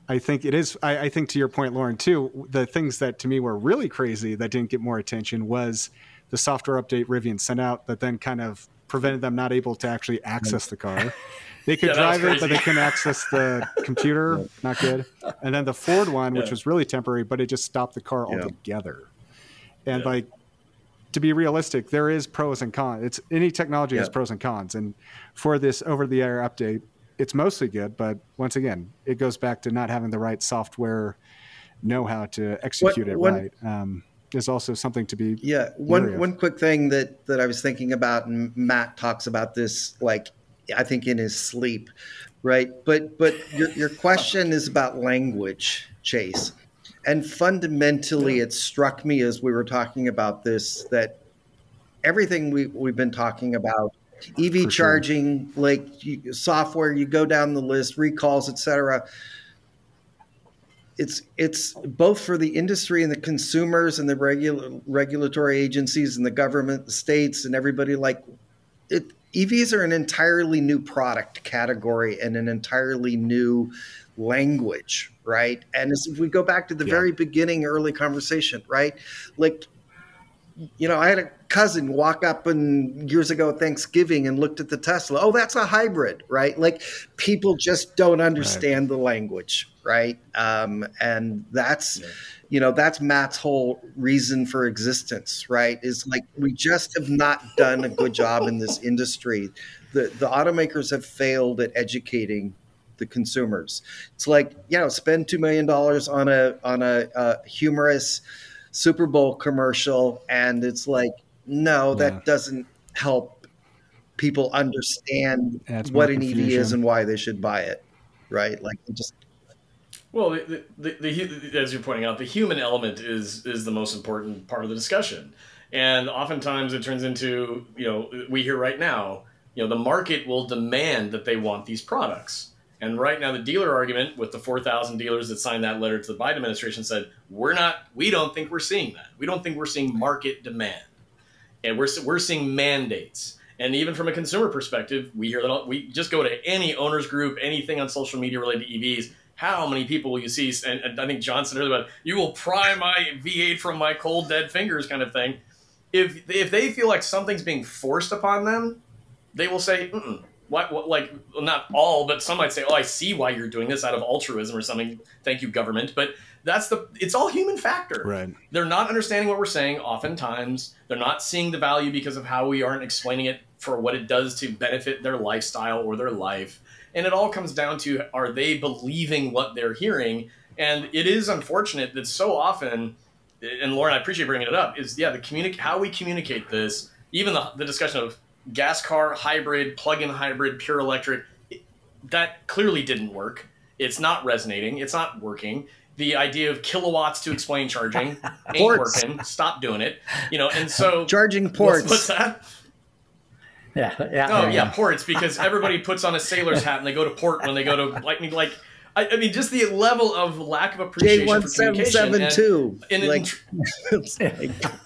I think it is. I, I, think to your point, Loren, too. The things that to me were really crazy that didn't get more attention was the software update Rivian sent out that then kind of prevented them not able to actually access the car. They could yeah, drive it, but they couldn't access the computer. Not good. And then the Ford one, yeah. which was really temporary, but it just stopped the car yeah. altogether. And like to be realistic, there is pros and cons. It's any technology has pros and cons. And for this over-the-air update, it's mostly good, but once again, it goes back to not having the right software know how to execute what, it one, right. Um, is also something to be yeah. One one quick thing that that I was thinking about, and Matt talks about this like I think in his sleep, right? But but your your question is about language, Chase, and fundamentally, it struck me as we were talking about this that everything we we've been talking about EV For charging, sure. like you, software, you go down the list, recalls, etc. It's it's both for the industry and the consumers and the regula- regulatory agencies and the government, the states, and everybody. Like it, EVs are an entirely new product category and an entirely new language, right? And as if we go back to the yeah. very beginning, early conversation, right? Like you know, I had a cousin walk up and years ago Thanksgiving and looked at the Tesla. Oh, that's a hybrid, right? Like people just don't understand right. the language, right? Um, and that's, yeah. you know, that's Matt's whole reason for existence, right? Is like we just have not done a good job in this industry. The the automakers have failed at educating the consumers. It's like, you know, spend two million dollars on a on a, a humorous Super Bowl commercial, and it's like, no, that yeah. doesn't help people understand what an EV is and why they should buy it, right? Like, just. Well, the, the, the, as you're pointing out, the human element is is the most important part of the discussion, and oftentimes it turns into you know we hear right now you know the market will demand that they want these products and right now, the dealer argument with the 4,000 dealers that signed that letter to the Biden administration said, we're not, we don't think we're seeing that. We don't think we're seeing market demand. And we're, we're seeing mandates. And even from a consumer perspective, we hear that we just go to any owners group, anything on social media related to EVs. How many people will you see? And, and I think Johnson earlier about you will pry my V8 from my cold dead fingers, kind of thing. If if they feel like something's being forced upon them, they will say, Mm-mm, what, what, like well, not all but some might say oh i see why you're doing this out of altruism or something thank you government but that's the it's all human factor right they're not understanding what we're saying oftentimes they're not seeing the value because of how we aren't explaining it for what it does to benefit their lifestyle or their life and it all comes down to are they believing what they're hearing and it is unfortunate that so often and loren i appreciate bringing it up is yeah the communic- how we communicate this even the, the discussion of gas car, hybrid, plug-in hybrid, pure electric. That clearly didn't work. It's not resonating. It's not working. The idea of kilowatts to explain charging ain't working. Stop doing it. You know, and so charging ports. What's, what's that? Yeah, yeah. Oh yeah, ports because everybody puts on a sailor's hat and they go to port when they go to like like I, I mean just the level of lack of appreciation J1772. for communication. And, and, like,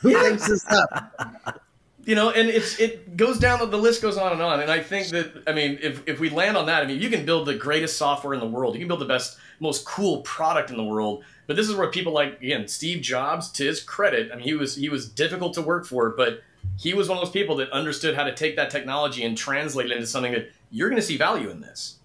who thinks this up? You know and it's it goes down the list goes on and on and i think that i mean if, if we land on that i mean you can build the greatest software in the world you can build the best most cool product in the world but this is where people like again steve jobs to his credit i mean he was he was difficult to work for but he was one of those people that understood how to take that technology and translate it into something that you're going to see value in this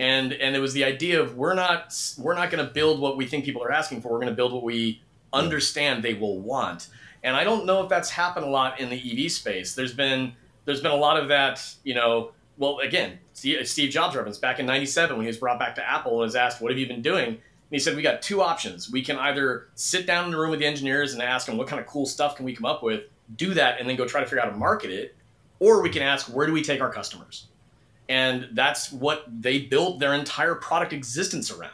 and and it was the idea of we're not we're not going to build what we think people are asking for. We're going to build what we understand they will want. And I don't know if that's happened a lot in the EV space. There's been there's been a lot of that, you know. Well, again, Steve Jobs reference back in '97 when he was brought back to Apple and was asked, "What have you been doing?" And he said, "We got two options. We can either sit down in the room with the engineers and ask them what kind of cool stuff can we come up with, do that, and then go try to figure out how to market it, or we can ask where do we take our customers." And that's what they built their entire product existence around.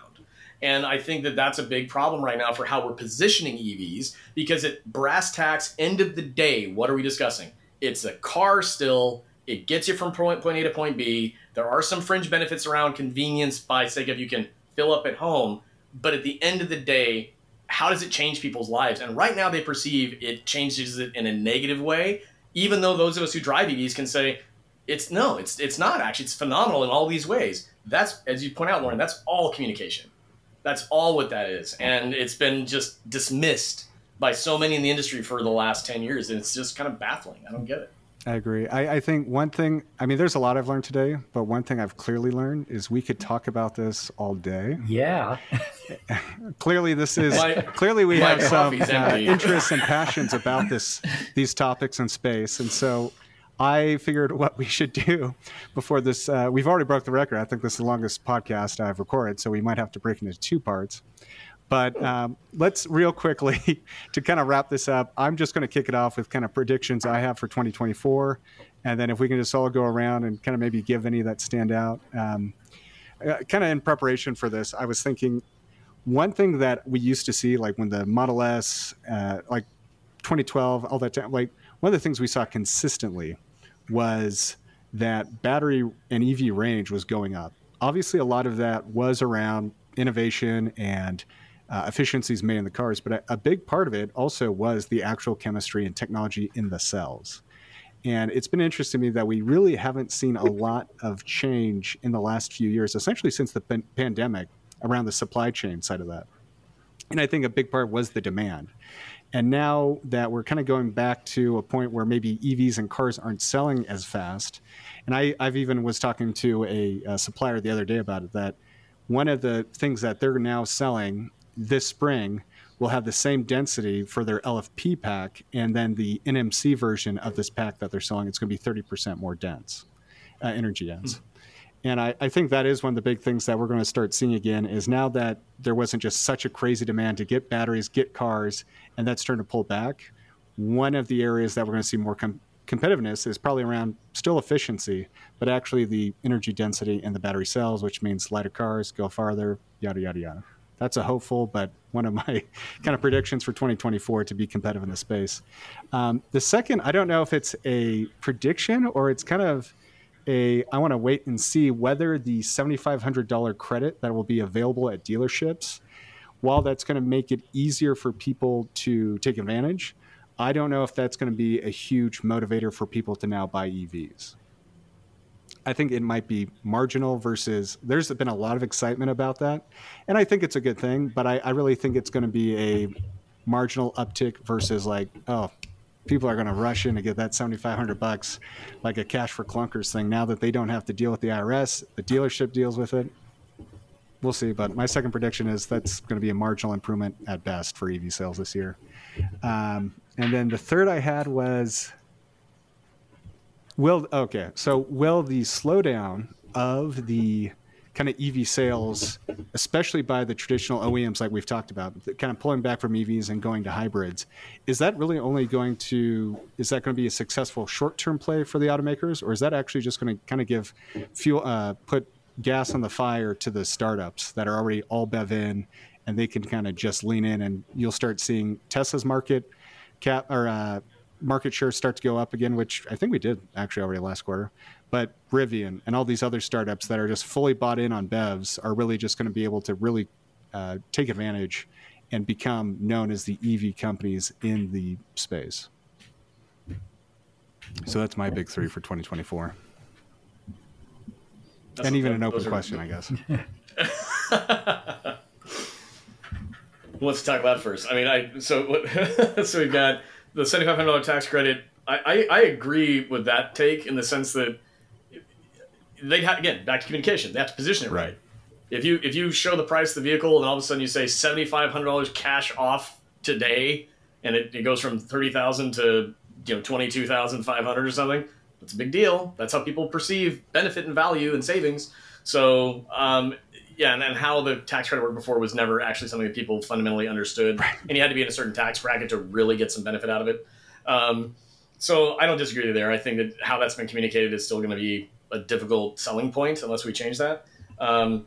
And I think that that's a big problem right now for how we're positioning EVs because at brass tacks, end of the day, what are we discussing? It's a car still. It gets you from point, point A to point B. There are some fringe benefits around convenience by sake of you can fill up at home. But at the end of the day, how does it change people's lives? And right now they perceive it changes it in a negative way, even though those of us who drive EVs can say, it's no, it's it's not actually. It's phenomenal in all these ways. That's as you point out, Loren, that's all communication. That's all what that is. And it's been just dismissed by so many in the industry for the last 10 years. And it's just kind of baffling. I don't get it. I agree. I, I, think one thing, I mean, there's a lot I've learned today, but one thing I've clearly learned is we could talk about this all day. Yeah. clearly, this is, my, clearly, we have some uh, interests and passions about this, these topics in space. And so I figured what we should do before this. Uh, we've already broke the record. I think this is the longest podcast I've recorded, so we might have to break into two parts. But um, let's real quickly to kind of wrap this up. I'm just going to kick it off with kind of predictions I have for 2024, and then if we can just all go around and kind of maybe give any that stand out. Um, uh, kind of in preparation for this, I was thinking one thing that we used to see, like when the Model S, uh, like 2012, all that time, like one of the things we saw consistently was that battery and EV range was going up. Obviously, a lot of that was around innovation and uh, efficiencies made in the cars, but a, a, big part of it also was the actual chemistry and technology in the cells. And it's been interesting to me that we really haven't seen a lot of change in the last few years, essentially since the pan- pandemic, around the supply chain side of that. And I think a big part was the demand. And now that we're kind of going back to a point where maybe EVs and cars aren't selling as fast, and I, have even was talking to a, a, supplier the other day about it that one of the things that they're now selling this spring will have the same density for their LFP pack, and then the NMC version of this pack that they're selling, it's going to be 30% more dense, uh, energy dense. Mm-hmm. And I, I, think that is one of the big things that we're going to start seeing again is now that there wasn't just such a crazy demand to get batteries, get cars, and that's starting to pull back. One of the areas that we're going to see more com- competitiveness is probably around still efficiency, but actually the energy density in the battery cells, which means lighter cars go farther, yada, yada, yada. That's a hopeful, but one of my kind of predictions for 2024 to be competitive in the space. Um, the second, I don't know if it's a prediction or it's kind of a I want to wait and see whether the $7500 credit that will be available at dealerships while that's going to make it easier for people to take advantage I don't know if that's going to be a huge motivator for people to now buy EVs. I think it might be marginal versus there's been a lot of excitement about that. And I think it's a good thing, but I, I really think it's going to be a marginal uptick versus like, oh, people are going to rush in to get that 7500 bucks like a cash for clunkers thing now that they don't have to deal with the IRS the dealership deals with it we'll see but my second prediction is that's going to be a marginal improvement at best for EV sales this year. Um, and then the third I had was will okay so will the slowdown of the kind of EV sales, especially by the traditional OEMs like we've talked about, kind of pulling back from EVs and going to hybrids, is that really only going to is that going to be a successful short term play for the automakers, or is that actually just going to kind of give fuel uh, put gas on the fire to the startups that are already all bev in, and they can kind of just lean in, and you'll start seeing Tesla's market cap or uh, market share start to go up again, which I think we did actually already last quarter. But Rivian and all these other startups that are just fully bought in on BEVs are really just going to be able to really uh, take advantage and become known as the EV companies in the space. So that's my big three for 2024. That's and even an open question, I guess. Let's talk about first. I mean, I so so we've got the seventy five hundred dollar tax credit. I, I, I agree with that take in the sense that they have again back to communication. They have to position it right. right. If you if you show the price of the vehicle and all of a sudden you say seventy five hundred dollars cash off today, and it, it goes from thirty thousand to you know twenty two thousand five hundred or something, that's a big deal. That's how people perceive benefit and value and savings. So um, yeah, and, and how the tax credit worked before was never actually something that people fundamentally understood, right. and you had to be in a certain tax bracket to really get some benefit out of it. Um, so I don't disagree there. I think that how that's been communicated is still going to be a difficult selling point unless we change that. Um,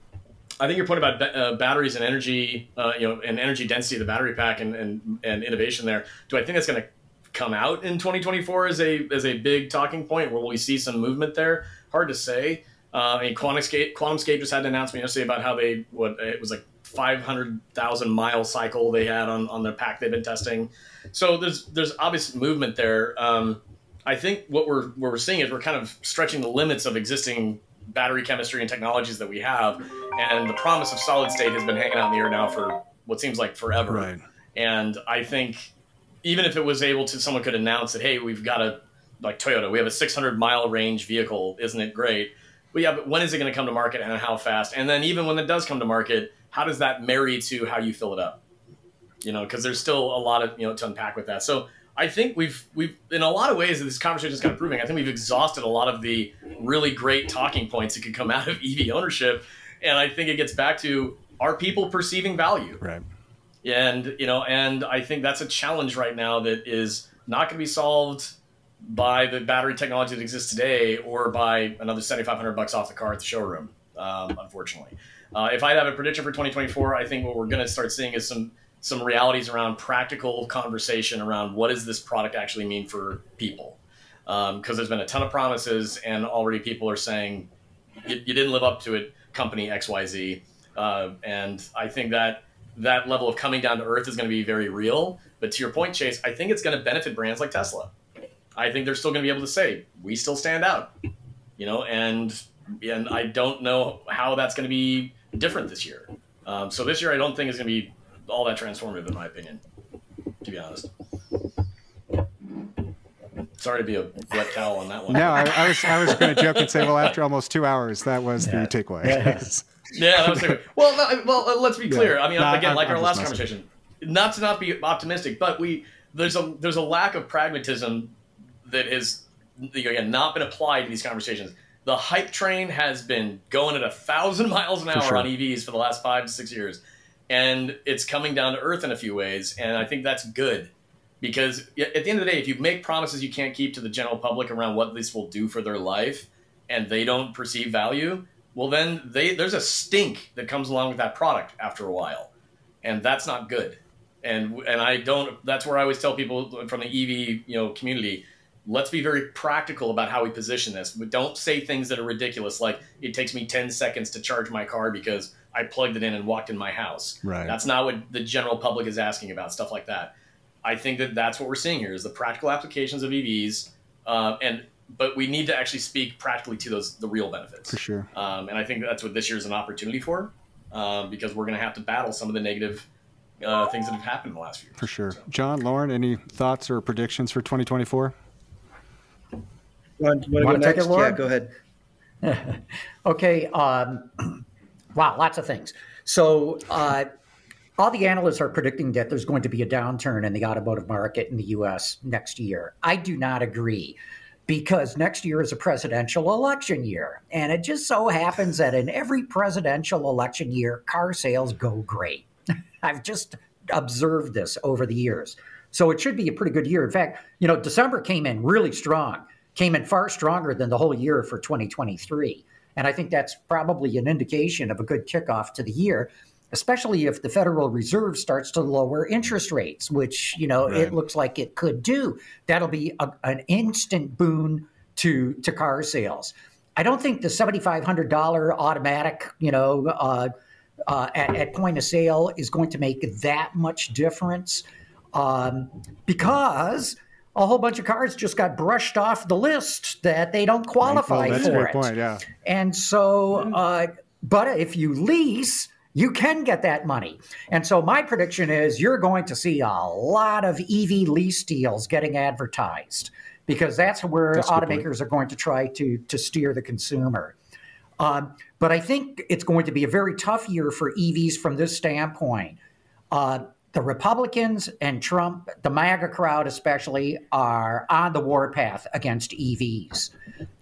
I think your point about uh, batteries and energy, uh, you know, and energy density of the battery pack and, and, and innovation there. Do I think that's going to come out in 2024 as a as a big talking point? Where will we see some movement there? Hard to say. Uh, I mean, QuantumScape, QuantumScape just had an announcement yesterday about how they what it was like 500,000 mile cycle they had on on their pack they've been testing. So there's there's obvious movement there. Um, I think what we're what we're seeing is we're kind of stretching the limits of existing battery chemistry and technologies that we have, and the promise of solid state has been hanging out in the air now for what seems like forever. Right. And I think even if it was able to, someone could announce that, hey, we've got a like Toyota, we have a 600 mile range vehicle, isn't it great? But yeah, but when is it going to come to market and how fast? And then even when it does come to market, how does that marry to how you fill it up? You know, because there's still a lot of you know to unpack with that. So I think we've we've in a lot of ways this conversation is kind of proving. I think we've exhausted a lot of the really great talking points that could come out of EV ownership, and I think it gets back to are people perceiving value? Right. And you know, and I think that's a challenge right now that is not going to be solved by the battery technology that exists today or by another 7500 bucks off the car at the showroom um, unfortunately. Uh, if i have a prediction for 2024 i think what we're going to start seeing is some some realities around practical conversation around what does this product actually mean for people. Because um, there's been a ton of promises and already people are saying you, you didn't live up to it company xyz uh, and i think that that level of coming down to earth is going to be very real but to your point chase i think it's going to benefit brands like tesla i think they're still going to be able to say we still stand out you know and and i don't know how that's going to be different this year um, so this year i don't think is going to be all that transformative, in my opinion. To be honest. Sorry to be a wet towel on that one. No, I, I was I was going to joke and say, well, after almost two hours, that was yeah. the takeaway. yeah, that was takeaway. Well, no, well, uh, let's be clear. Yeah. I mean, no, again, I, like I, our last conversation, not to not be optimistic, but we there's a there's a lack of pragmatism that is again not been applied to these conversations. The hype train has been going at a thousand miles an hour sure. on EVs for the last five to six years and it's coming down to earth in a few ways and i think that's good because at the end of the day if you make promises you can't keep to the general public around what this will do for their life and they don't perceive value well then they there's a stink that comes along with that product after a while and that's not good and and i don't that's where i always tell people from the ev you know community let's be very practical about how we position this don't say things that are ridiculous like it takes me 10 seconds to charge my car because I plugged it in and walked in my house. Right. That's not what the general public is asking about. Stuff like that. I think that that's what we're seeing here is the practical applications of EVs, uh, and but we need to actually speak practically to those the real benefits for sure. Um, and I think that's what this year is an opportunity for, um, because we're going to have to battle some of the negative uh, things that have happened in the last few years. For sure. So. John, Loren, any thoughts or predictions for 2024? Want, want to take it, Loren? Yeah, go ahead. okay. Um, Wow, lots of things. So, uh, all the analysts are predicting that there's going to be a downturn in the automotive market in the US next year. I do not agree because next year is a presidential election year. And it just so happens that in every presidential election year, car sales go great. I've just observed this over the years. So it should be a pretty good year. In fact, you know, December came in really strong, came in far stronger than the whole year for 2023. And I think that's probably an indication of a good kickoff to the year, especially if the Federal Reserve starts to lower interest rates, which, you know, right. it looks like it could do. That'll be a, an instant boon to, to car sales. I don't think the $7,500 automatic, you know, uh, uh, at, at, point of sale is going to make that much difference um, because – a whole bunch of cars just got brushed off the list that they don't qualify well, for it. Point, yeah. And so, uh, but if you lease, you can get that money. And so my prediction is you're going to see a lot of EV lease deals getting advertised because that's where that's automakers are going to try to to steer the consumer. Um, but I think it's going to be a very tough year for EVs from this standpoint. Uh, the Republicans and Trump, the MAGA crowd especially, are on the warpath against EVs,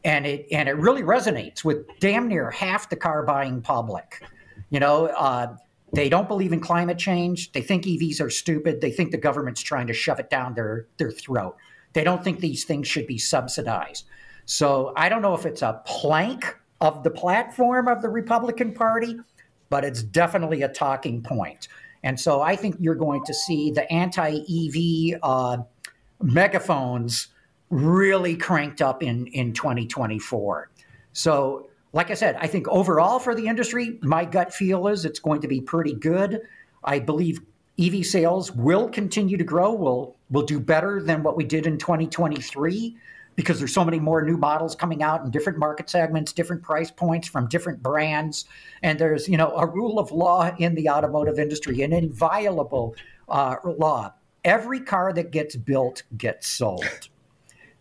and it and it really resonates with damn near half the car buying public. You know, uh, they don't believe in climate change. They think EVs are stupid. They think the government's trying to shove it down their their throat. They don't think these things should be subsidized. So I don't know if it's a plank of the platform of the Republican Party, but it's definitely a talking point. And so I think you're going to see the anti EV uh, megaphones really cranked up in, in 2024. So, like I said, I think overall for the industry, my gut feel is it's going to be pretty good. I believe EV sales will continue to grow. We'll, we'll do better than what we did in 2023 because there's so many more new models coming out in different market segments, different price points from different brands, and there's you know a rule of law in the automotive industry, an inviolable uh, law. Every car that gets built gets sold.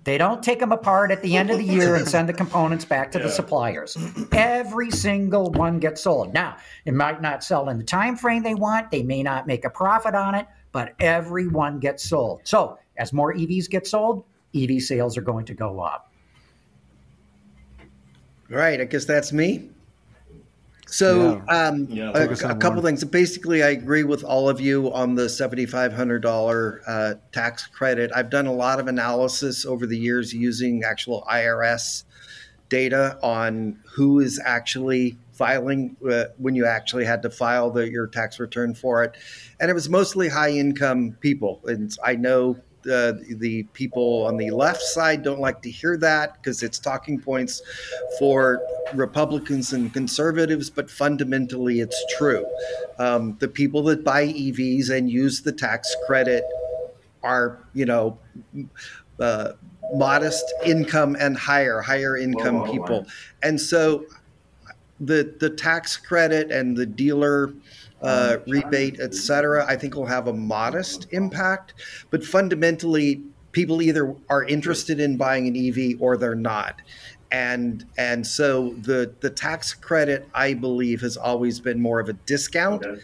They don't take them apart at the end of the year and send the components back to yeah. the suppliers. Every single one gets sold. Now, it might not sell in the time frame they want. They may not make a profit on it, but every one gets sold. So, as more EVs get sold, EV sales are going to go up. Right. I guess that's me. So, yeah. Um, yeah, a, a couple things. Basically, I agree with all of you on the $7,500 uh, tax credit. I've done a lot of analysis over the years using actual IRS data on who is actually filing uh, when you actually had to file the, your tax return for it. And it was mostly high income people. And I know uh, the people on the left side don't like to hear that because it's talking points for Republicans and conservatives, but fundamentally it's true. Um, the people that buy EVs and use the tax credit are, you know, uh, modest income and higher, higher income whoa, whoa, people. Whoa. And so the the tax credit and the dealer uh, rebate, et cetera, I think will have a modest impact. But fundamentally, people either are interested in buying an EV or they're not. And and so the the tax credit, I believe, has always been more of a discount. Okay.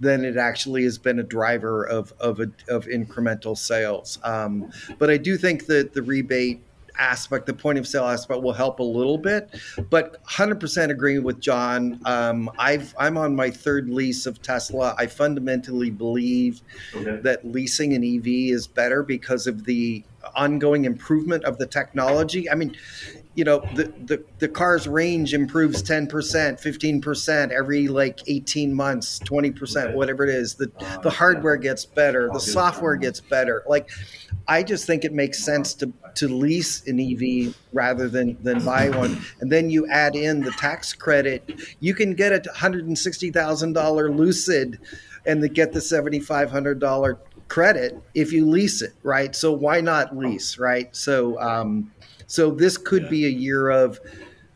Than it actually has been a driver of of, a, of incremental sales, um, but I do think that the rebate aspect, the point of sale aspect will help a little bit. But 100% agree with John. Um, I've, I'm on my third lease of Tesla. I fundamentally believe okay. that leasing an EV is better because of the ongoing improvement of the technology. I mean, you know the, the the car's range improves 10% 15% every like 18 months 20% whatever it is. The the hardware gets better the software gets better. Like i just think it makes sense to to lease an ev rather than than buy one. And then you add in the tax credit. You can get a $160000 lucid and get the $7500 credit if you lease it right? So why not lease right? So um so this could yeah. be a year of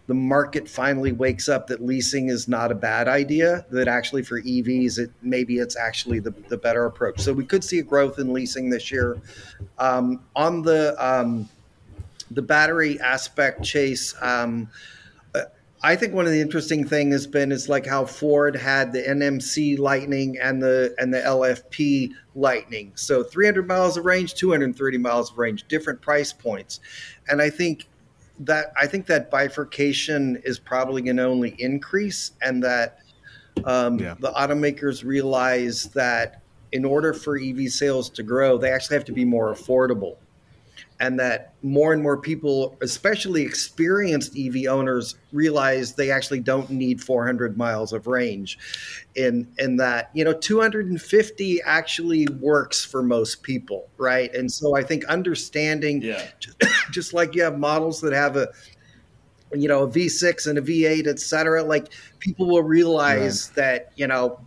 the market finally wakes up that leasing is not a bad idea. That actually for EVs, it maybe it's actually the, the better approach. So we could see a growth in leasing this year. Um, on the um, the battery aspect, Chase. Um, I think one of the interesting things has been is like how Ford had the NMC Lightning and the and the LFP Lightning. So 300 miles of range, 230 miles of range, different price points. And I think that I think that bifurcation is probably going to only increase, and that um, yeah. the automakers realize that in order for EV sales to grow, they actually have to be more affordable and that more and more people, especially experienced EV owners, realize they actually don't need 400 miles of range. In in that, you know, 250 actually works for most people, right? And so I think understanding, yeah. just, like you have models that have a you know a v6 and a v8 et cetera like people will realize yeah. that you know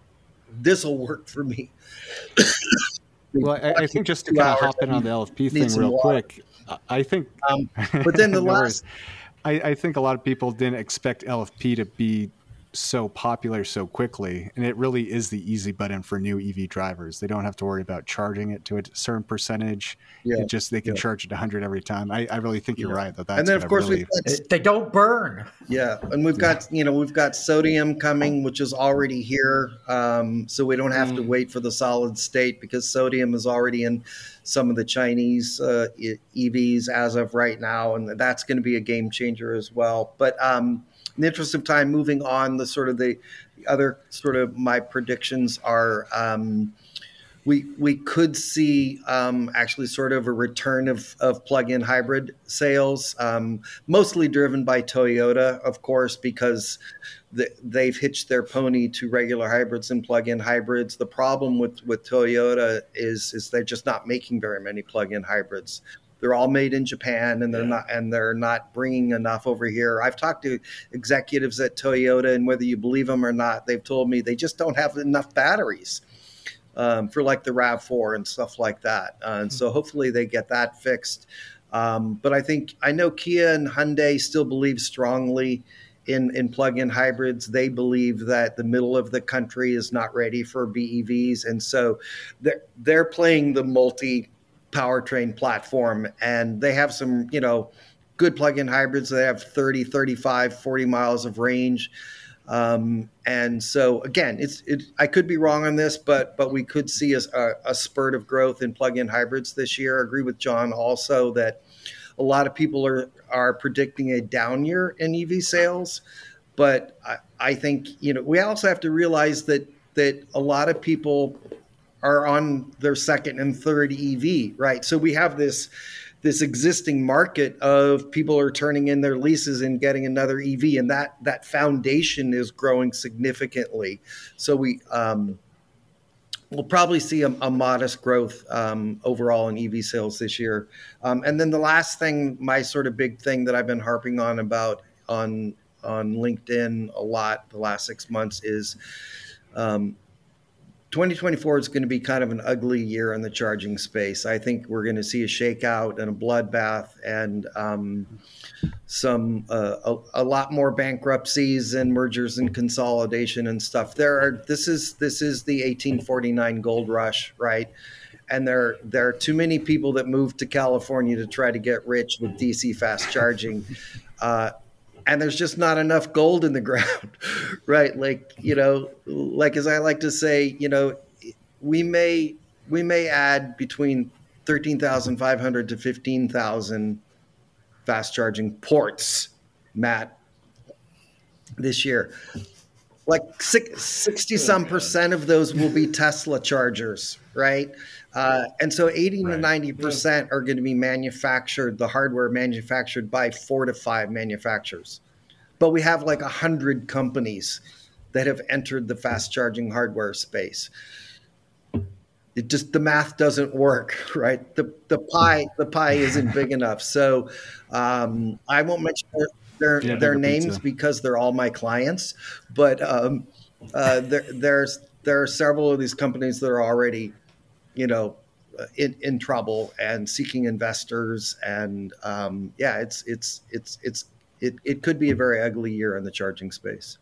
this will work for me well, I, I, think just to kind of hop in on the LFP thing real quick, I think. Um, but then the no last, I, I, think a lot of people didn't expect LFP to be so popular so quickly, and it really is the easy button for new EV drivers. They don't have to worry about charging it to a certain percentage. Yeah. It just they can yeah. charge it 100 every time. I, I really think you're right that that's and then of course really... got, they don't burn. Yeah, and we've got you know we've got sodium coming, which is already here, um, so we don't have mm. to wait for the solid state because sodium is already in some of the Chinese uh, EVs as of right now, and that's going to be a game changer as well. But um, in the interest of time, moving on, the sort of the, the other sort of my predictions are. Um, we we could see um, actually sort of a return of, of plug-in hybrid sales, um, mostly driven by Toyota, of course, because the, they've hitched their pony to regular hybrids and plug-in hybrids. The problem with, with Toyota is is they're just not making very many plug-in hybrids. They're all made in Japan, and they're yeah. not and they're not bringing enough over here. I've talked to executives at Toyota, and whether you believe them or not, they've told me they just don't have enough batteries um, for like the Rav4 and stuff like that. Uh, and so hopefully they get that fixed. Um, but I think I know Kia and Hyundai still believe strongly in, in plug-in hybrids. They believe that the middle of the country is not ready for BEVs, and so they're they're playing the multi powertrain platform, and they have some you know good plug-in hybrids. They have 30, 35, 40 miles of range. Um, and so again, it's it, I could be wrong on this, but but we could see a, a spurt of growth in plug-in hybrids this year. I agree with John also that a lot of people are are predicting a down year in EV sales, but I, I think you know we also have to realize that that a lot of people are on their second and third EV, right? So we have this this existing market of people are turning in their leases and getting another EV, and that that foundation is growing significantly. So we um, we'll probably see a, a modest growth um, overall in EV sales this year. Um, and then the last thing, my sort of big thing that I've been harping on about on on LinkedIn a lot the last six months is um, 2024 is going to be kind of an ugly year in the charging space. I think we're going to see a shakeout and a bloodbath and um, some uh, a, a, lot more bankruptcies and mergers and consolidation and stuff. There are this is this is the 1849 gold rush, right? And there there are too many people that moved to California to try to get rich with DC fast charging. Uh, and there's just not enough gold in the ground, right? Like you know, like as I like to say, you know, we may we may add between thirteen thousand five hundred to fifteen thousand fast charging ports, Matt, this year. Like 60 some percent of those will be Tesla chargers, right? Uh, and so 80 right. to 90 percent are going to be manufactured, the hardware manufactured by four to five manufacturers. But we have like a hundred companies that have entered the fast charging hardware space. It just the math doesn't work, right? The the pie the pie isn't big enough. So um, I won't mention their their, yeah, their names pizza. because they're all my clients, but um, uh, there, there's there are several of these companies that are already you know, in, in trouble and seeking investors. And um, yeah, it's it's it's it's it, it could be a very ugly year in the charging space.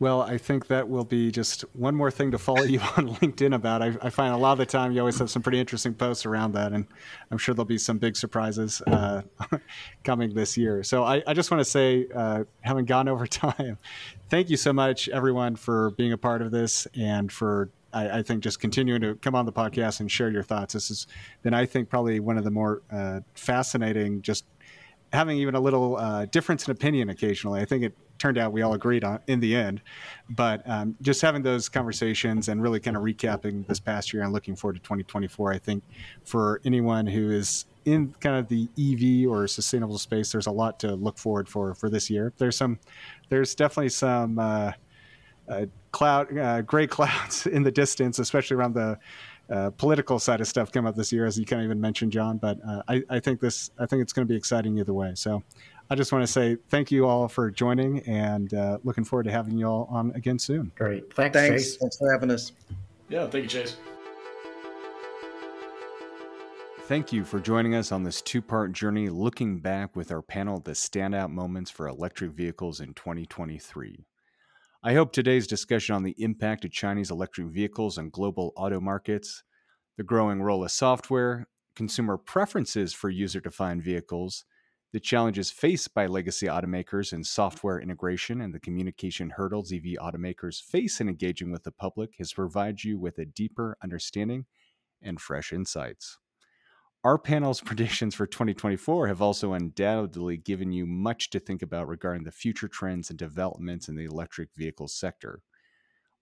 Well, I think that will be just one more thing to follow you on LinkedIn about. I, I, find a lot of the time you always have some pretty interesting posts around that, and I'm sure there'll be some big surprises uh, coming this year. So I, I just want to say, uh, having gone over time, thank you so much, everyone, for being a part of this and for I, I, think just continuing to come on the podcast and share your thoughts. This has been, I think, probably one of the more uh, fascinating, just having even a little uh, difference in opinion occasionally. I think it turned out we all agreed on in the end, but um, just having those conversations and really kind of recapping this past year and looking forward to 2024. I think for anyone who is in kind of the EV or sustainable space, there's a lot to look forward for for this year. There's some, there's definitely some. Uh, uh, cloud, uh, gray clouds in the distance, especially around the uh, political side of stuff come up this year, as you kind of even mentioned, John. But uh, I, I, think this, I think it's going to be exciting either way. So I just want to say thank you all for joining, and uh, looking forward to having you all on again soon. Great, thanks, thanks, Chase. thanks for having us. Yeah, thank you, Chase. Thank you for joining us on this two part journey looking back with our panel the standout moments for electric vehicles in 2023. I hope today's discussion on the impact of Chinese electric vehicles on global auto markets, the growing role of software, consumer preferences for user defined vehicles, the challenges faced by legacy automakers in software integration, and the communication hurdles EV automakers face in engaging with the public has provided you with a deeper understanding and fresh insights. Our panel's predictions for 2024 have also undoubtedly given you much to think about regarding the future trends and developments in the electric vehicle sector.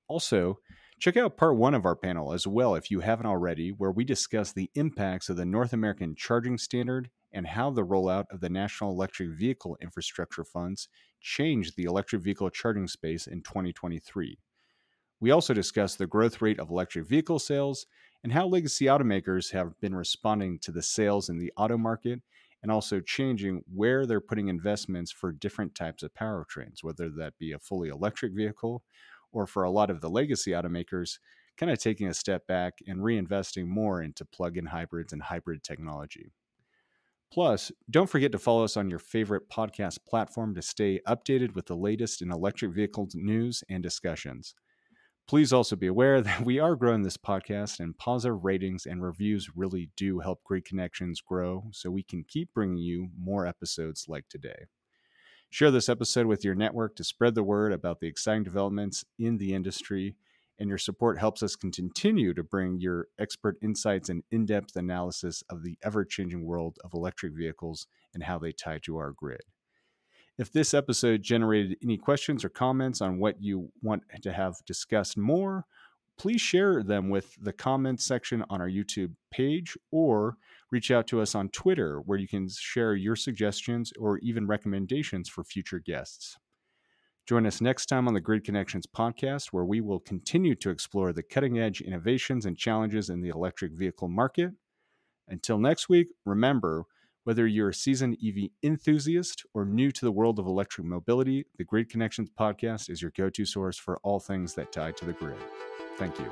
Also, check out part one of our panel as well if you haven't already, where we discuss the impacts of the North American Charging Standard and how the rollout of the National Electric Vehicle Infrastructure Funds changed the electric vehicle charging space in 2023. We also discuss the growth rate of electric vehicle sales and how legacy automakers have been responding to the sales in the auto market and also changing where they're putting investments for different types of powertrains, whether that be a fully electric vehicle or for a lot of the legacy automakers, kind of taking a step back and reinvesting more into plug in hybrids and hybrid technology. Plus, don't forget to follow us on your favorite podcast platform to stay updated with the latest in electric vehicle news and discussions. Please also be aware that we are growing this podcast, and positive ratings and reviews really do help Grid Connections grow so we can keep bringing you more episodes like today. Share this episode with your network to spread the word about the exciting developments in the industry, and your support helps us continue to bring your expert insights and in depth analysis of the ever changing world of electric vehicles and how they tie to our grid. If this episode generated any questions or comments on what you want to have discussed more, please share them with the comments section on our YouTube page or reach out to us on Twitter where you can share your suggestions or even recommendations for future guests. Join us next time on the Grid Connections podcast, where we will continue to explore the cutting edge innovations and challenges in the electric vehicle market. Until next week, remember, whether you're a seasoned EV enthusiast or new to the world of electric mobility, the Grid Connections podcast is your go to source for all things that tie to the grid. Thank you.